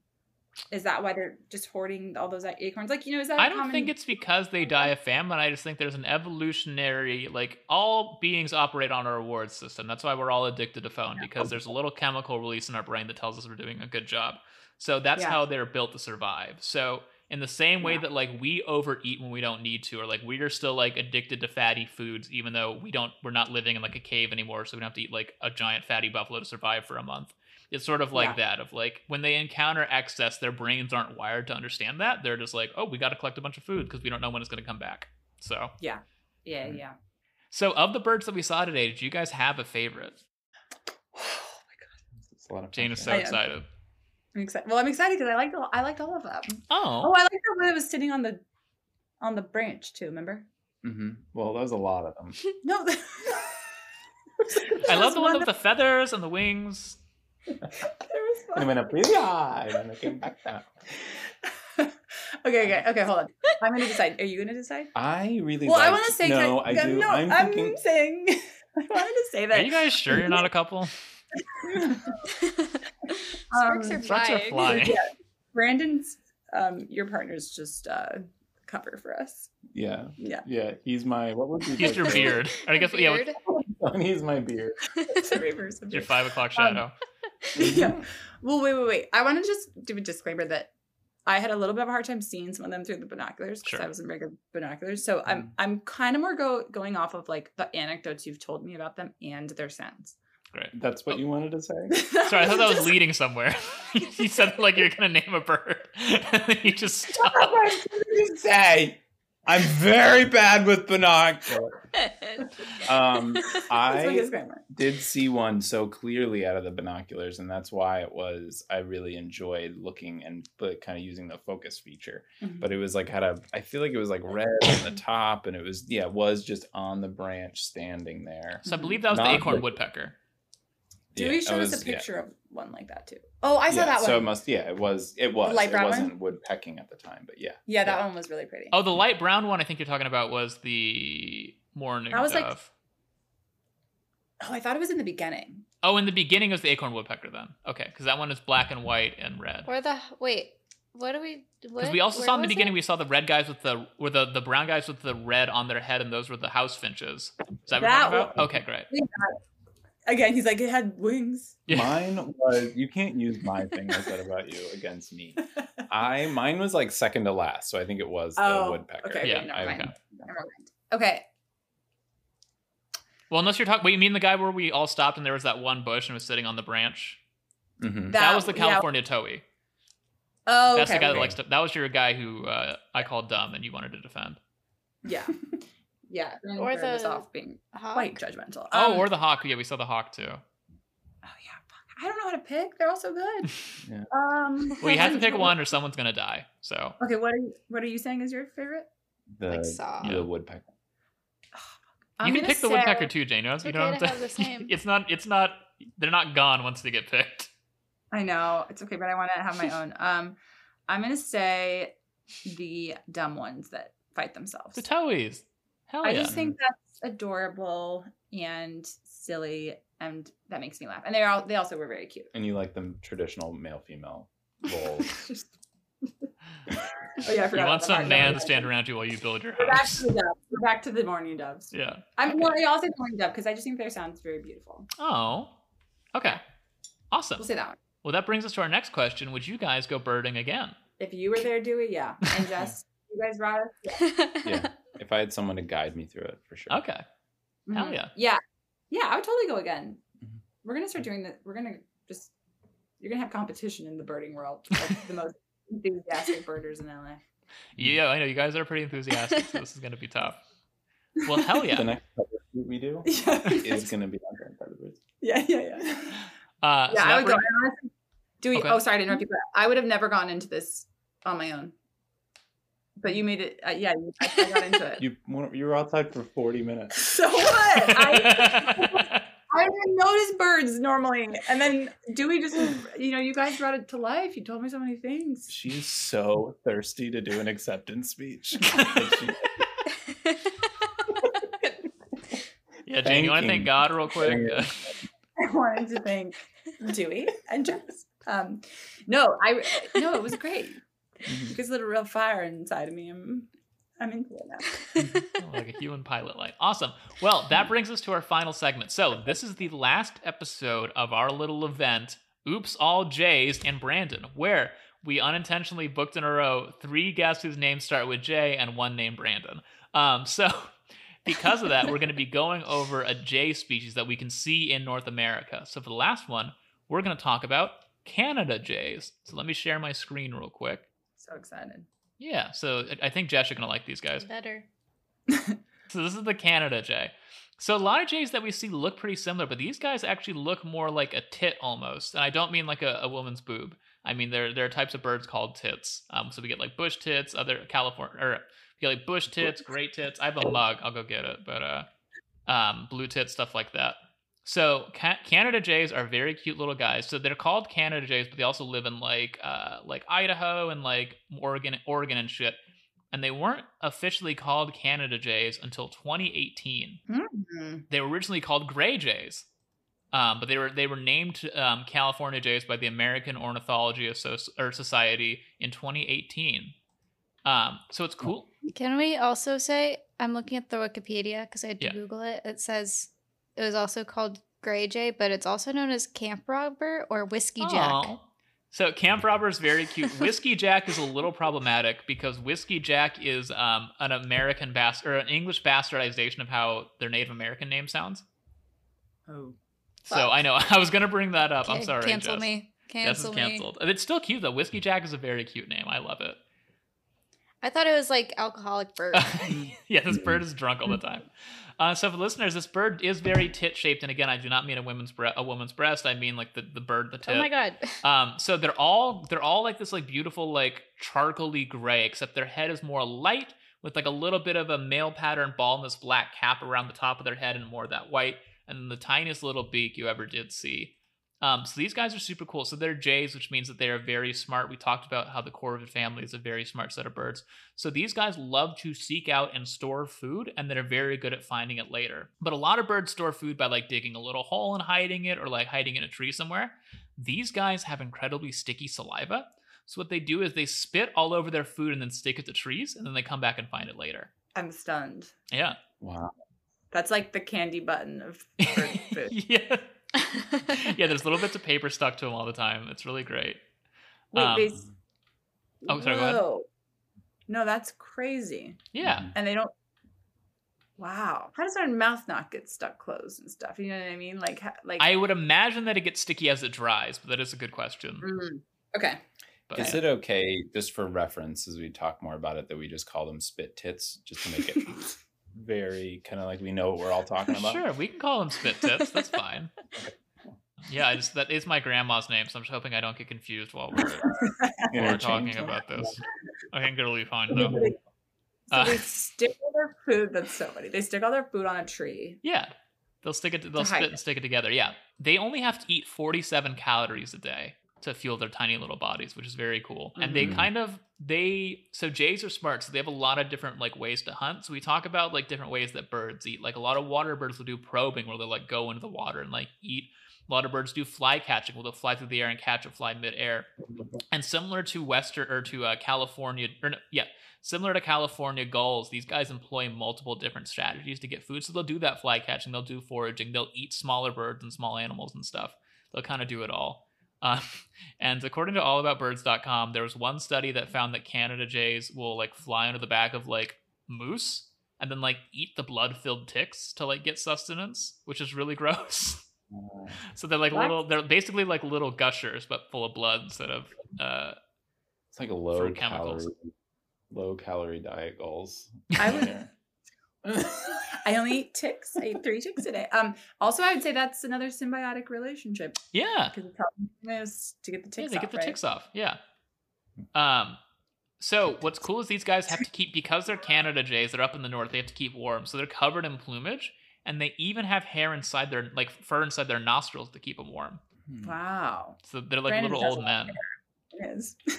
Is that why they're just hoarding all those acorns? Like you know, is that? I don't common- think it's because they die of famine. I just think there's an evolutionary, like all beings operate on a reward system. That's why we're all addicted to phone because there's a little chemical release in our brain that tells us we're doing a good job. So that's Yeah. how they're built to survive. So in the same way Yeah. that like we overeat when we don't need to, or like we are still like addicted to fatty foods, even though we don't, we're not living in like a cave anymore, so we don't have to eat like a giant fatty buffalo to survive for a month. It's sort of like that of like when they encounter excess, their brains aren't wired to understand that. They're just like, oh, we got to collect a bunch of food because we don't know when it's going to come back. So, Yeah, yeah, mm. yeah. so of the birds that we saw today, did you guys have a favorite? Oh my god, it's a lot of Jane is so I am. excited. I'm excited. Well, I'm excited because I liked all, I liked all of them. Oh, Oh, I liked the one that was sitting on the on the branch too. Remember? Mm-hmm. Well, there was a lot of them. No. I love the one with the feathers and the wings. There was And one. went up really high, and then it came back down. okay, okay, okay. Hold on. I'm gonna decide. Are you gonna decide? I really. Well, I want to say. no. can I do. No, I'm I'm, thinking. saying. I wanted to say that. Are you guys sure you're not a couple? Sparks Um, are Sparks are flying. flying. yeah, Brandon's. Um, your partner's just uh cover for us. Yeah, Yeah. yeah. He's my. What would be? He's your beard. I guess yeah, Beard. he's my beard. It's a reverse of your five o'clock Um, shadow. yeah. Well, wait, wait, wait. I want to just do a disclaimer that I had a little bit of a hard time seeing some of them through the binoculars because Sure. I wasn't very good binoculars. So I'm Mm. I'm kind of more go going off of like the anecdotes you've told me about them and their sounds. Great. That's what you wanted to say. Sorry, I thought that was leading somewhere. you said like you're gonna name a bird, and then you just stopped. say I'm very bad with binoculars. Um, I did see one so clearly out of the binoculars, and that's why it was. I really enjoyed looking and kind of using the focus feature. Mhm. But it was like had a. I feel like it was like red on the top, and it was yeah, it was just on the branch, standing there. So I believe that was the acorn the- woodpecker. Dewey Yeah, showed it us was- a yeah. picture of one like that too. Oh, I saw Yeah, that one. So it must. Yeah, it was. It was. light it brown wasn't one? woodpecking at the time, but yeah. yeah, that one was really pretty. Oh, the light brown one I think you're talking about was the mourning That was like- Oh, I thought it was in the beginning. Oh, in the beginning was the acorn woodpecker then. Okay, because that one is black and white and red. Or the wait, what do we? Because we also saw in the beginning, it? we saw the red guys with the, or the the brown guys with the red on their head, and those were the house finches. Is that what you're talking about? one- Okay, great. Again, he's like it had wings. Mine was. You can't use my thing I said about you against me. I mine was like second to last, so I think it was the Oh, woodpecker. okay, Yeah, never I- mind. okay. Never mind. Okay. Well, unless you're talking, wait, you mean the guy where we all stopped and there was that one bush and was sitting on the branch? Mhm. That, was the yeah. California Towhee. Oh, That's okay, the guy okay. that likes to. That was your guy who uh, I called dumb and you wanted to defend. Yeah. Yeah. Or started us the off being Hawk? quite judgmental. oh, Um, or the hawk. Yeah, we saw the hawk too. Oh yeah. I don't know how to pick. They're all so good. Yeah. Um. Well, you have to pick one or someone's gonna die. So Okay. What are you? What are you saying is your favorite? The, Like saw. the Yeah. woodpecker. I'm you can pick the woodpecker too, Jane. You don't, It's you okay don't to have have the same. It's not. It's not. They're not gone once they get picked. I know it's okay, but I want to have my own. Um, I'm gonna say the dumb ones that fight themselves. The towhees. Hell I yeah. just think that's adorable and silly, and that makes me laugh. And they all, they also were very cute. And you like the traditional male female roles. Oh yeah, I forgot. you want some man to stand around you while you build your We're back house. to the doves. We're back to the mourning doves. Yeah. I'm well, I also say mourning dove because I just think their sounds very beautiful. Oh. Okay. Awesome. We'll say that one. Well, that brings us to our next question. Would you guys go birding again? If you were there, Dewey, yeah. And Jess, you guys brought us. Yeah. yeah. If I had someone to guide me through it, for sure. Okay. Hell Mhm. yeah. Yeah. Yeah, I would totally go again. Mhm. We're gonna start doing that. We're gonna just you're gonna have competition in the birding world. Like the most enthusiastic birders in LA. Yeah, I know you guys are pretty enthusiastic, so this is going to be tough. Well, hell yeah. The yeah. next cover shoot we do Yeah, is going to be on Grand Featherbirds. yeah, yeah, yeah. Uh, so yeah, that I would go. bring- And honestly, Dewey, Okay. oh, sorry to interrupt you, but I would have never gone into this on my own. But you made it. Uh, yeah, you, I, I got into it. You you were outside for 40 minutes. so what? I, I didn't notice birds normally, and then Dewey just, you know, you guys brought it to life. You told me so many things. She's so thirsty to do an acceptance speech. yeah, Jane, you want to thank God real quick? Thanking. I wanted to thank Dewey and Jess. Um, no, I no, it was great. You guys lit a real fire inside of me. I'm, I'm into it now. Mm-hmm. Oh, like a human pilot light. Awesome. Well, that mm-hmm. brings us to our final segment. So, this is the last episode of our little event, Oops All J's and Brandon, where we unintentionally booked in a row three guests whose names start with J and one named Brandon. Um, so, because of that, we're going to be going over a J species that we can see in North America. So, for the last one, we're going to talk about Canada Jays. So, let me share my screen real quick. So excited. Yeah, so I- I think Jess, you're going to like these guys. Better. So this is the Canada Jay. So a lot of Jays that we see look pretty similar, but these guys actually look more like a tit almost. And I don't mean like a, a woman's boob. I mean there there are types of birds called tits. Um, so we get like bush tits, other California or we get like bush tits, great tits. I have a mug, I'll go get it, but uh, um, blue tits, stuff like that. So ca- Canada Jays are very cute little guys. So they're called Canada Jays, but they also live in like uh like Idaho and like Oregon, Oregon and shit. And they weren't officially called Canada Jays until 2018. Mhm. They were originally called Gray Jays, um, but they were they were named um, California Jays by the American Ornithology Associ- or Society in 2018. Um, so it's cool. Can we also say I'm looking at the Wikipedia because I had to Yeah. Google it. It says it was also called Gray Jay, but it's also known as Camp Robber or Whiskey Jack. Aw. So Camp Robber is very cute. Whiskey Jack is a little problematic because Whiskey Jack is um, an American bas- or an English bastardization of how their Native American name sounds. Oh. So Fuck. I know I was gonna bring that up. I'm sorry. Cancel Jess. me. Jess Cancel is me. It's still cute though. Whiskey Jack is a very cute name. I love it. I thought it was like alcoholic bird. yeah, this bird is drunk all the time. Uh, so for listeners, this bird is very tit shaped, and again, I do not mean a woman's bre- a woman's breast. I mean like the, the bird, the tit. oh my god. Um, so they're all they're all like this like beautiful like charcoaly gray, except their head is more light with like a little bit of a male pattern baldness black cap around the top of their head and more of that white, and the tiniest little beak you ever did see. Um, so these guys are super cool. So they're jays, which means that they are very smart. We talked about how the corvid family is a very smart set of birds. So these guys love to seek out and store food, and they're very good at finding it later. But a lot of birds store food by like digging a little hole and hiding it, or like hiding in a tree somewhere. These guys have incredibly sticky saliva. So what they do is they spit all over their food and then stick it to trees, and then they come back and find it later. I'm stunned. Yeah. Wow. That's like the candy button of bird food. yeah. yeah, there's little bits of paper stuck to them all the time. It's really great. Wait, Um, they. oh, sorry, go ahead. No, that's crazy. Yeah. And they don't. Wow. How does our mouth not get stuck closed and stuff? You know what I mean? Like, like. I would imagine that it gets sticky as it dries, but that is a good question. Mm. Okay. But Is it okay, just for reference, as we talk more about it, that we just call them spit tits, just to make it very kind of like we know what we're all talking about? Sure, we can call them spit tips. That's fine. Yeah, I just that is my grandma's name, so I'm just hoping I don't get confused while we're, while we're talking them. about this. I think it'll be fine though. So Uh, they stick all their food. That's so funny. They stick all their food on a tree. Yeah. They'll stick it. They'll spit hide and stick it together. Yeah. They only have to eat 47 calories a day to fuel their tiny little bodies, which is very cool. And they Mhm. kind of they so jays are smart, so they have a lot of different like ways to hunt. So we talk about like different ways that birds eat. Like a lot of water birds will do probing, where they'll like go into the water and like eat. A lot of birds do fly catching, where they'll fly through the air and catch a fly midair. And similar to Western or to uh, California, or no, yeah, similar to California gulls, these guys employ multiple different strategies to get food. So they'll do that fly catching, they'll do foraging, they'll eat smaller birds and small animals and stuff. They'll kind of do it all. Um, and according to allaboutbirds.com, there was one study that found that Canada jays will like fly under the back of like moose and then like eat the blood-filled ticks to like get sustenance, which is really gross. so they're like What? little, they're basically like little gushers, but full of blood instead of uh, It's like a low Fruit chemicals. calorie, low calorie diet goals. I would- Yeah. I only eat ticks. I eat three ticks a day. Um. Also, I would say that's another symbiotic relationship yeah. because it's helping us to get the ticks. Yeah, ticks. they off, get the right? ticks off. Yeah. Um, so what's cool is these guys have to keep because they're Canada jays. They're up in the north. They have to keep warm, so they're covered in plumage, and they even have hair inside their like fur inside their nostrils to keep them warm. Wow. So they're like Brandon little old a lot of men. It is.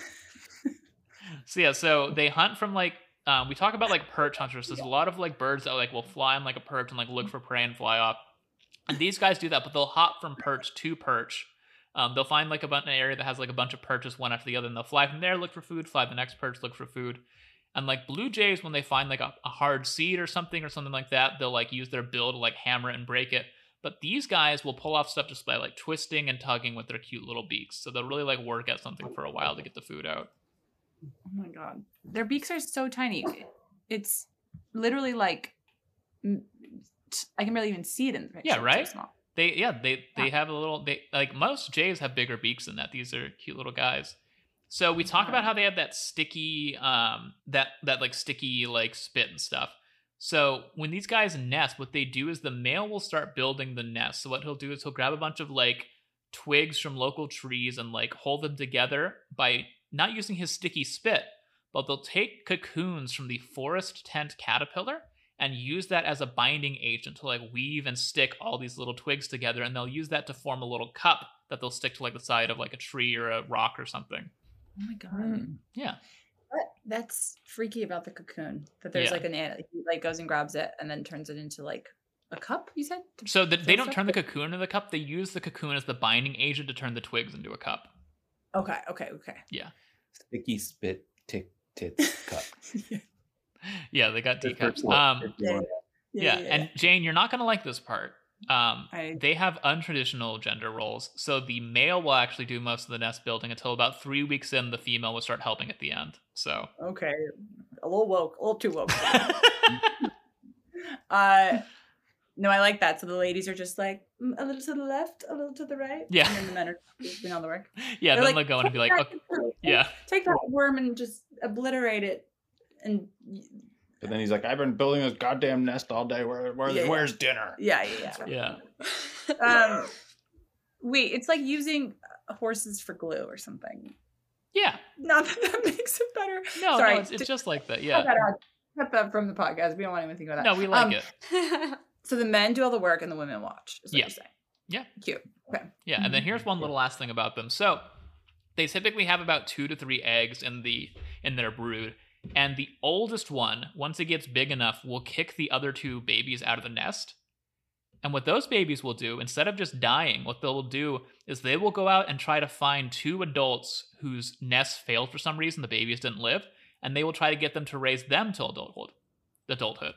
So yeah, so they hunt from like um, we talk about like perch hunters. There's a lot of like birds that like will fly on like a perch and like look for prey and fly off. And these guys do that, but they'll hop from perch to perch. Um, they'll find like a bunch an area that has like a bunch of perches one after the other, and they'll fly from there, look for food, fly the next perch, look for food. And like blue jays, when they find like a, a hard seed or something or something like that, they'll like use their bill to like hammer it and break it. But these guys will pull off stuff just by like twisting and tugging with their cute little beaks. So they'll really like work at something for a while to get the food out. Oh my god. Their beaks are so tiny. It's literally like I can barely even see it in the picture. Yeah, so right? small. They yeah, they they Yeah. have a little they like most jays have bigger beaks than that. These are cute little guys. So we talk Yeah. about how they have that sticky um that that like sticky like spit and stuff. So when these guys nest, what they do is the male will start building the nest. So what he'll do is he'll grab a bunch of like twigs from local trees and like hold them together by not using his sticky spit, but they'll take cocoons from the forest tent caterpillar and use that as a binding agent to like weave and stick all these little twigs together and they'll use that to form a little cup that they'll stick to like the side of like a tree or a rock or something Oh my god. Hmm. yeah That- That's freaky about the cocoon. That there's Yeah. like an ant he like goes and grabs it and then turns it into like a cup, you said? so that they don't stuff turn the cocoon into the cup they use the cocoon as the binding agent to turn the twigs into a cup Okay, okay, okay. Yeah. Sticky spit tick tits cup. yeah they got The teacups first one, um if you want. yeah, and jane you're not gonna like this part um I- they have untraditional gender roles so the male will actually do most of the nest building until about three weeks in the female will start helping at the end so okay. A little woke, a little too woke. uh no, I like that. So the ladies are just like "Mm, a little to the left, a little to the right. Yeah. And then the men are doing all the work. yeah They're then like, they'll go and be like okay, yeah Take that worm and just obliterate it. And But then he's like, I've been building this goddamn nest all day. Where, where Yeah, yeah. where's dinner? yeah, yeah, yeah. yeah Um, wait, it's like using uh, horses for glue or something. yeah Not that that makes it better. No, Sorry, no, it's, it's just like that. Cut Yeah. that out. Cut that from the podcast. We don't want anyone to think about that. No, we like Um, it. So the men do all the work and the women watch. Is what Yeah. you're saying. Yeah. Cute. Okay. Yeah, and then mm-hmm. here's one little last thing about them. So they typically have about two to three eggs in the in their brood, and the oldest one, once it gets big enough, will kick the other two babies out of the nest. And what those babies will do, instead of just dying, what they'll do is they will go out and try to find two adults whose nests failed for some reason, the babies didn't live, and they will try to get them to raise them to adulthood. Adulthood.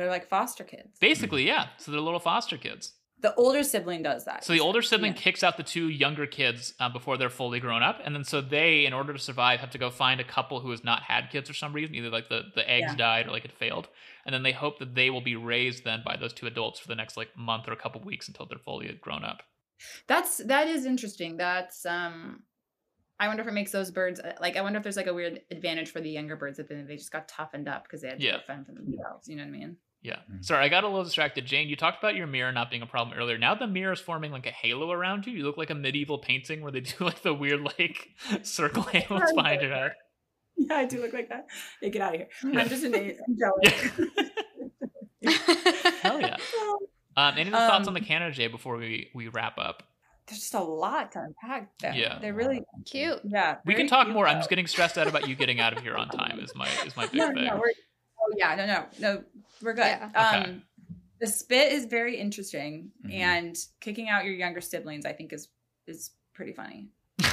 They're like foster kids. Basically, yeah. So they're little foster kids. The older sibling does that. So the older sibling Yeah. kicks out the two younger kids uh, before they're fully grown up, and then so they, in order to survive, have to go find a couple who has not had kids for some reason, either like the the eggs Yeah. died or like it failed, and then they hope that they will be raised then by those two adults for the next like month or a couple weeks until they're fully grown up. That's that is interesting. That's um I wonder if it makes those birds uh, like I wonder if there's like a weird advantage for the younger birds that then they just got toughened up because they had to Yeah. fend for themselves. You know what I mean? Yeah. Mhm. Sorry, I got a little distracted. Jane, you talked about your mirror not being a problem earlier. Now the mirror is forming like a halo around you. You look like a medieval painting where they do like the weird like circle halos behind your head. yeah, I do look like that. Yeah, get out of here. Yeah. I'm just an I'm jealous. Hell yeah. Um, any other thoughts on Um, the Canada Jay before we we wrap up? There's just a lot to unpack there. Yeah. They're really Cute. yeah. We can talk cute, more. I'm just getting stressed out about you getting out of here on time. Is my is my big no, thing. no, we're, oh yeah, no, no, no, we're good. Yeah. Okay. Um, the spit is very interesting, Mhm. and kicking out your younger siblings, I think, is is pretty funny.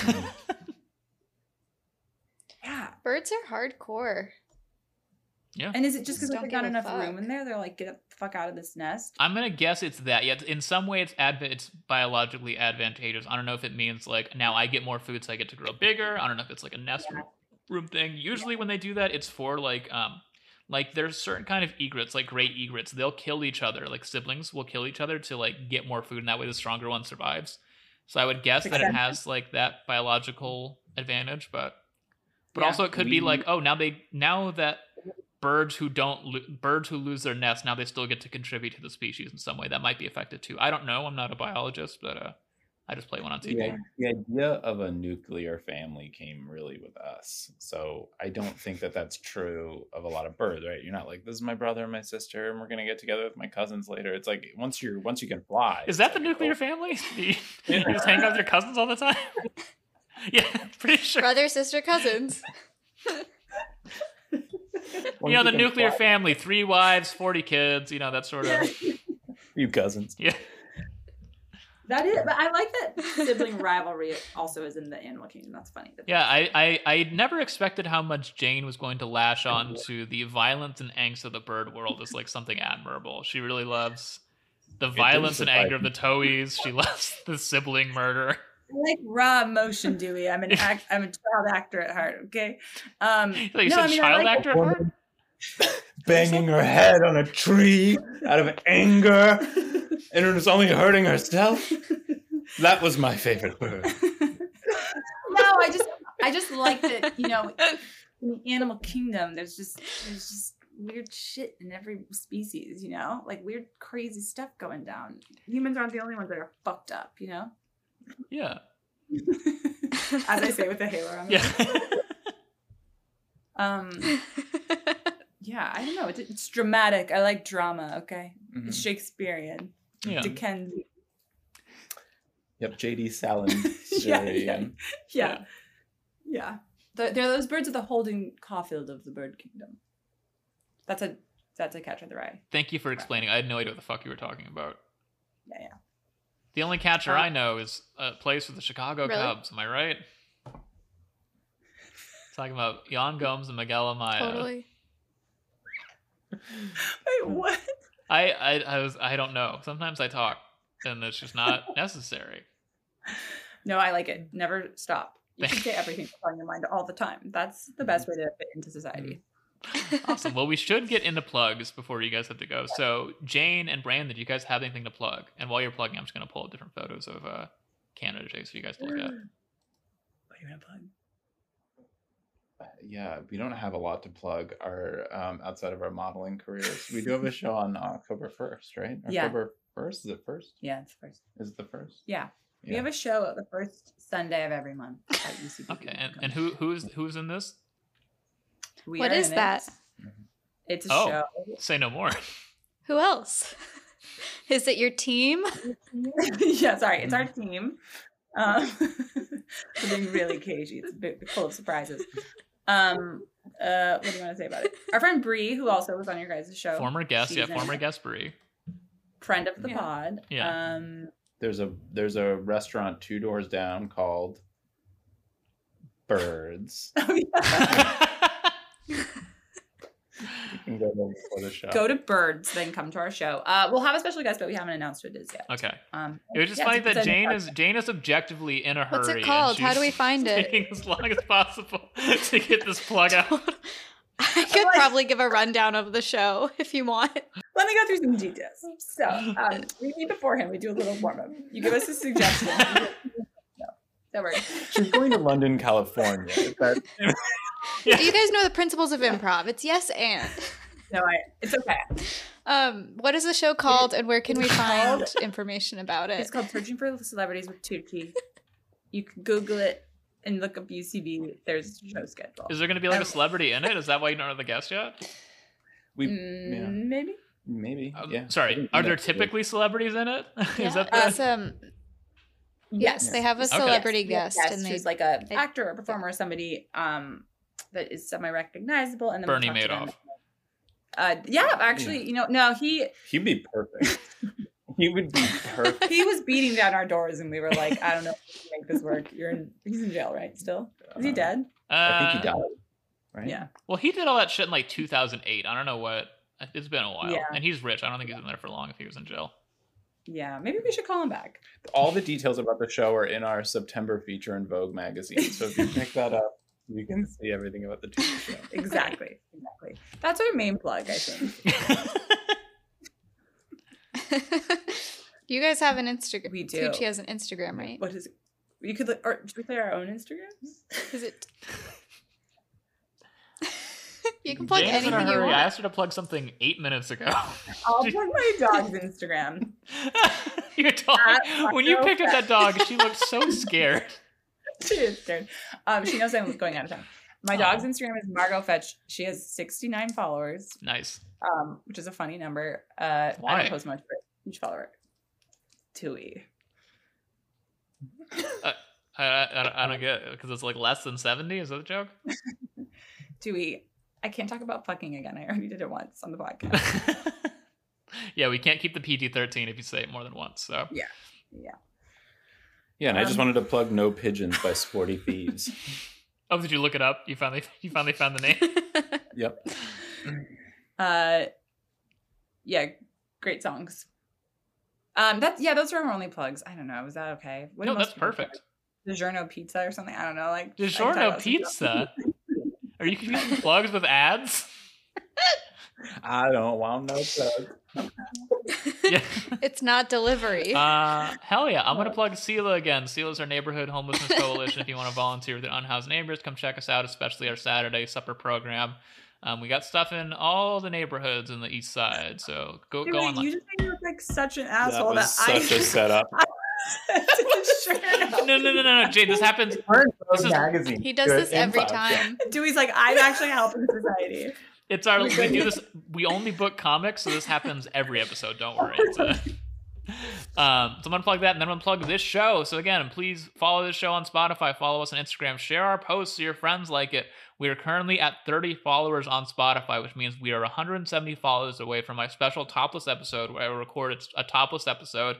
Yeah, Birds are hardcore. Yeah. And is it just because Just like, don't there's not give a enough fuck. room in there? They're like, get the fuck out of this nest. I'm gonna guess it's that. Yeah, in some way it's adv- it's biologically advantageous. I don't know if it means like now I get more food, so I get to grow bigger. I don't know if it's like a nest room- room thing. Usually when they do that, it's for like um like there's certain kind of egrets, like great egrets. They'll kill each other. Like siblings will kill each other to like get more food, and that way the stronger one survives. So I would guess that it has like that biological advantage, but but Yeah. also it could be like oh now they now that birds who don't lo- birds who lose their nest now they still get to contribute to the species in some way that might be affected too i don't know i'm not a biologist but uh i just play one on tv the, the idea of a nuclear family came really with us. So I don't think that that's true of a lot of birds, right? You're not like this is my brother and my sister, and we're gonna get together with my cousins later. It's like once you're once you can fly. is that the like, nuclear oh, family you you just hang out with your cousins all the time yeah pretty sure Brother, sister, cousins. you know the can nuclear fly- family three wives 40 kids you know that sort of You cousins. yeah That is, but I like that sibling rivalry also is in the animal kingdom. That's funny. Yeah, I, I, I never expected how much Jane was going to lash on to the violence and angst of the bird world as like something admirable. She really loves the didn't violence and surprise anger of the Towhees. She loves the sibling murder. I like raw emotion, Dewey. I'm an act. I'm a child actor at heart. Okay. Um, so You no, said I mean, child like- actor at heart? Banging her head on a tree out of anger, and it was only hurting herself. That was my favorite bird. no, I just, I just like that. You know, in the animal kingdom, there's just, there's just weird shit in every species. You know, like weird, crazy stuff going down. Humans aren't the only ones that are fucked up. You know, Yeah. as I say with the halo on. Yeah. Um. Yeah, I don't know. It's, it's dramatic. I like drama. Okay, Mhm. it's Shakespearean. yeah. Dickensian. Yep, J.D. Salinger. Yeah, yeah. Yeah. Yeah. Yeah. The, they're those birds of the Holden Caulfield of the bird kingdom. That's a that's a catcher in the rye. Thank you for explaining. I had no idea what the fuck you were talking about. Yeah, yeah. The only catcher Uh, I know is a place with the Chicago Really? Cubs. Am I right? Talking about Yan Gomes and Miguel Amaya. totally. Wait, um, what? I, I I was I don't know. Sometimes I talk and it's just not necessary. No, I like it. Never stop. You can say everything on your mind all the time. That's the mm-hmm. best way to fit into society. Mm-hmm. Awesome. Well, we should get into plugs before you guys have to go. So, Jane and Brandon, do you guys have anything to plug? And while you're plugging, I'm just going to pull up different photos of uh, Canada Jay for you guys to look at. What are you gonna plug? Yeah, we don't have a lot to plug our um, outside of our modeling careers. We do have a show on October first, right? Yeah. October first is it first? Yeah, it's first. Is it the first? Yeah. We have a show the first Sunday of every month at UCB. Okay. And, and who who's who's in this? We What are is in it. that? It's a Oh. show. Say no more. Who else? Is it your team? yeah, sorry, it's our team. Um, we're being really cagey. It's a bit full of surprises. Um, uh, what do you want to say about it? Our friend Bree, who also was on your guys' show, Former guest, yeah, former it. guest Brie. friend of the Yeah. pod. Yeah. Um, There's a there's a restaurant two doors down called Birds. oh, yeah. You go there the show. Go to Birds, then come to our show. Uh, we'll have a special guest, but we haven't announced who it is yet. okay. Um, It was just yeah, funny that Jane is Jane is objectively in a hurry. What's it and called? How do we find it? Taking as long as possible to get this plug out. I could like- probably give a rundown of the show if you want. Let me go through some details. So, um, we meet beforehand. We do a little warm up. You give us a suggestion. no, that works. She's going to London, California. Is that- Do you guys know the principles of improv? It's yes and. No, I. It's okay. Um, what is the show called, and where can we find called- information about it? It's called Searching for Celebrities with Tucci. You can Google it. and look up UCB. There's show schedule. Is there going to be like a Um, celebrity in it? Is that why you don't know the guest yet? We Mm, yeah, Maybe. maybe. Um, yeah. Sorry, are there that's good. typically celebrities in it? Yeah, Is that the? it's, um, yes, they have a celebrity Yes, guest, yes, and they who's like a they- actor or performer or somebody um that is semi recognizable. And then Bernie talk to them. Madoff. Uh, yeah, actually, you know, no, he He'd be perfect. he would be perfect. he was beating down our doors, and we were like, I don't know if we can make this work. You're in, he's in jail, right? Still, is he Uh, dead? I think Uh, he died. Right? Yeah. Well, he did all that shit in like 2008. I don't know what. It's been a while, Yeah. and he's rich. I don't think he's in there for long if he was in jail. Yeah, maybe we should call him back. All the details about the show are in our September feature in Vogue magazine. So if you pick that up, you can mm-hmm. see everything about the TV show. Exactly, exactly. That's our main plug, I think. you guys have an Instagram. We do. Tucci has an Instagram, right? What is it? You could, look- or should we play our own Instagrams? Mm-hmm. Is it? you can plug Jane's in a anything you hurry. I asked her to plug something eight minutes ago. I'll plug my dog's Instagram. Your dog. At When you picked up that dog, she looked so scared. scared. Um, she knows I'm going out of town. My Oh. dog's Instagram is Margot Fetch. She has 69 followers, Nice. um, which is a funny number. Uh, I Why? don't post much, but each follower. Tui. I, I, I don't get it because it's like less than 70. Is that a joke? Tui. I can't talk about fucking again. I already did it once on the podcast. yeah, we can't keep the PG 13 if you say it more than once. So yeah. Yeah, and I just Um, wanted to plug No Pigeons by Sporty Thievz. Oh, did you look it up? You finally you finally found the name. Yep. Uh, yeah, great songs. Um, that's yeah, those are our only plugs. I don't know. Was that okay? What do no, that's people perfect. plug? DiGiorno pizza or something. I don't know. Like I can talk DiGiorno about some stuff. pizza. Are you confusing plugs with ads? I don't want no plug. Yeah. it's not delivery. Uh, hell yeah. I'm going to plug SELAH again. SELAH's our neighborhood homelessness coalition. if you want to volunteer with the unhoused neighbors, come check us out, especially our Saturday supper program. Um, we got stuff in all the neighborhoods in the east side. So go Dude, go wait, online. you just made me look like such an That asshole was that, I such a setup. No, no, no, no, no, Jade. This happens. This is- he does this every time. Dewey's like, I'm actually helping society. It's our. We do this. We only book comics, so this happens every episode. Don't worry. It's a, um, so I'm gonna plug that, and then I'm gonna plug this show. So again, please follow this show on Spotify. Follow us on Instagram. Share our posts so your friends like it. We are currently at 30 followers on Spotify, which means we are 170 followers away from my special topless episode where I record a topless episode.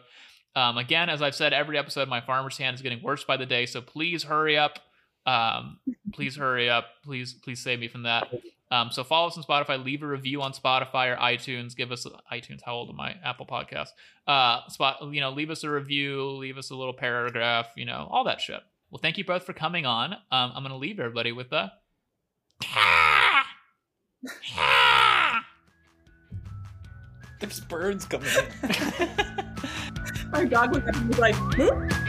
Um, again, as I've said every episode, my farmer's hand is getting worse by the day. So please hurry up. Um, please hurry up. Please, please save me from that. Um, so follow us on Spotify. Leave a review on Spotify or iTunes. Give us iTunes. How old am I? Apple Podcast. Uh, spot. You know, leave us a review. Leave us a little paragraph. You know, all that shit. Well, thank you both for coming on. Um, I'm gonna leave everybody with the. There's birds coming in. My dog was like, "Hmm?"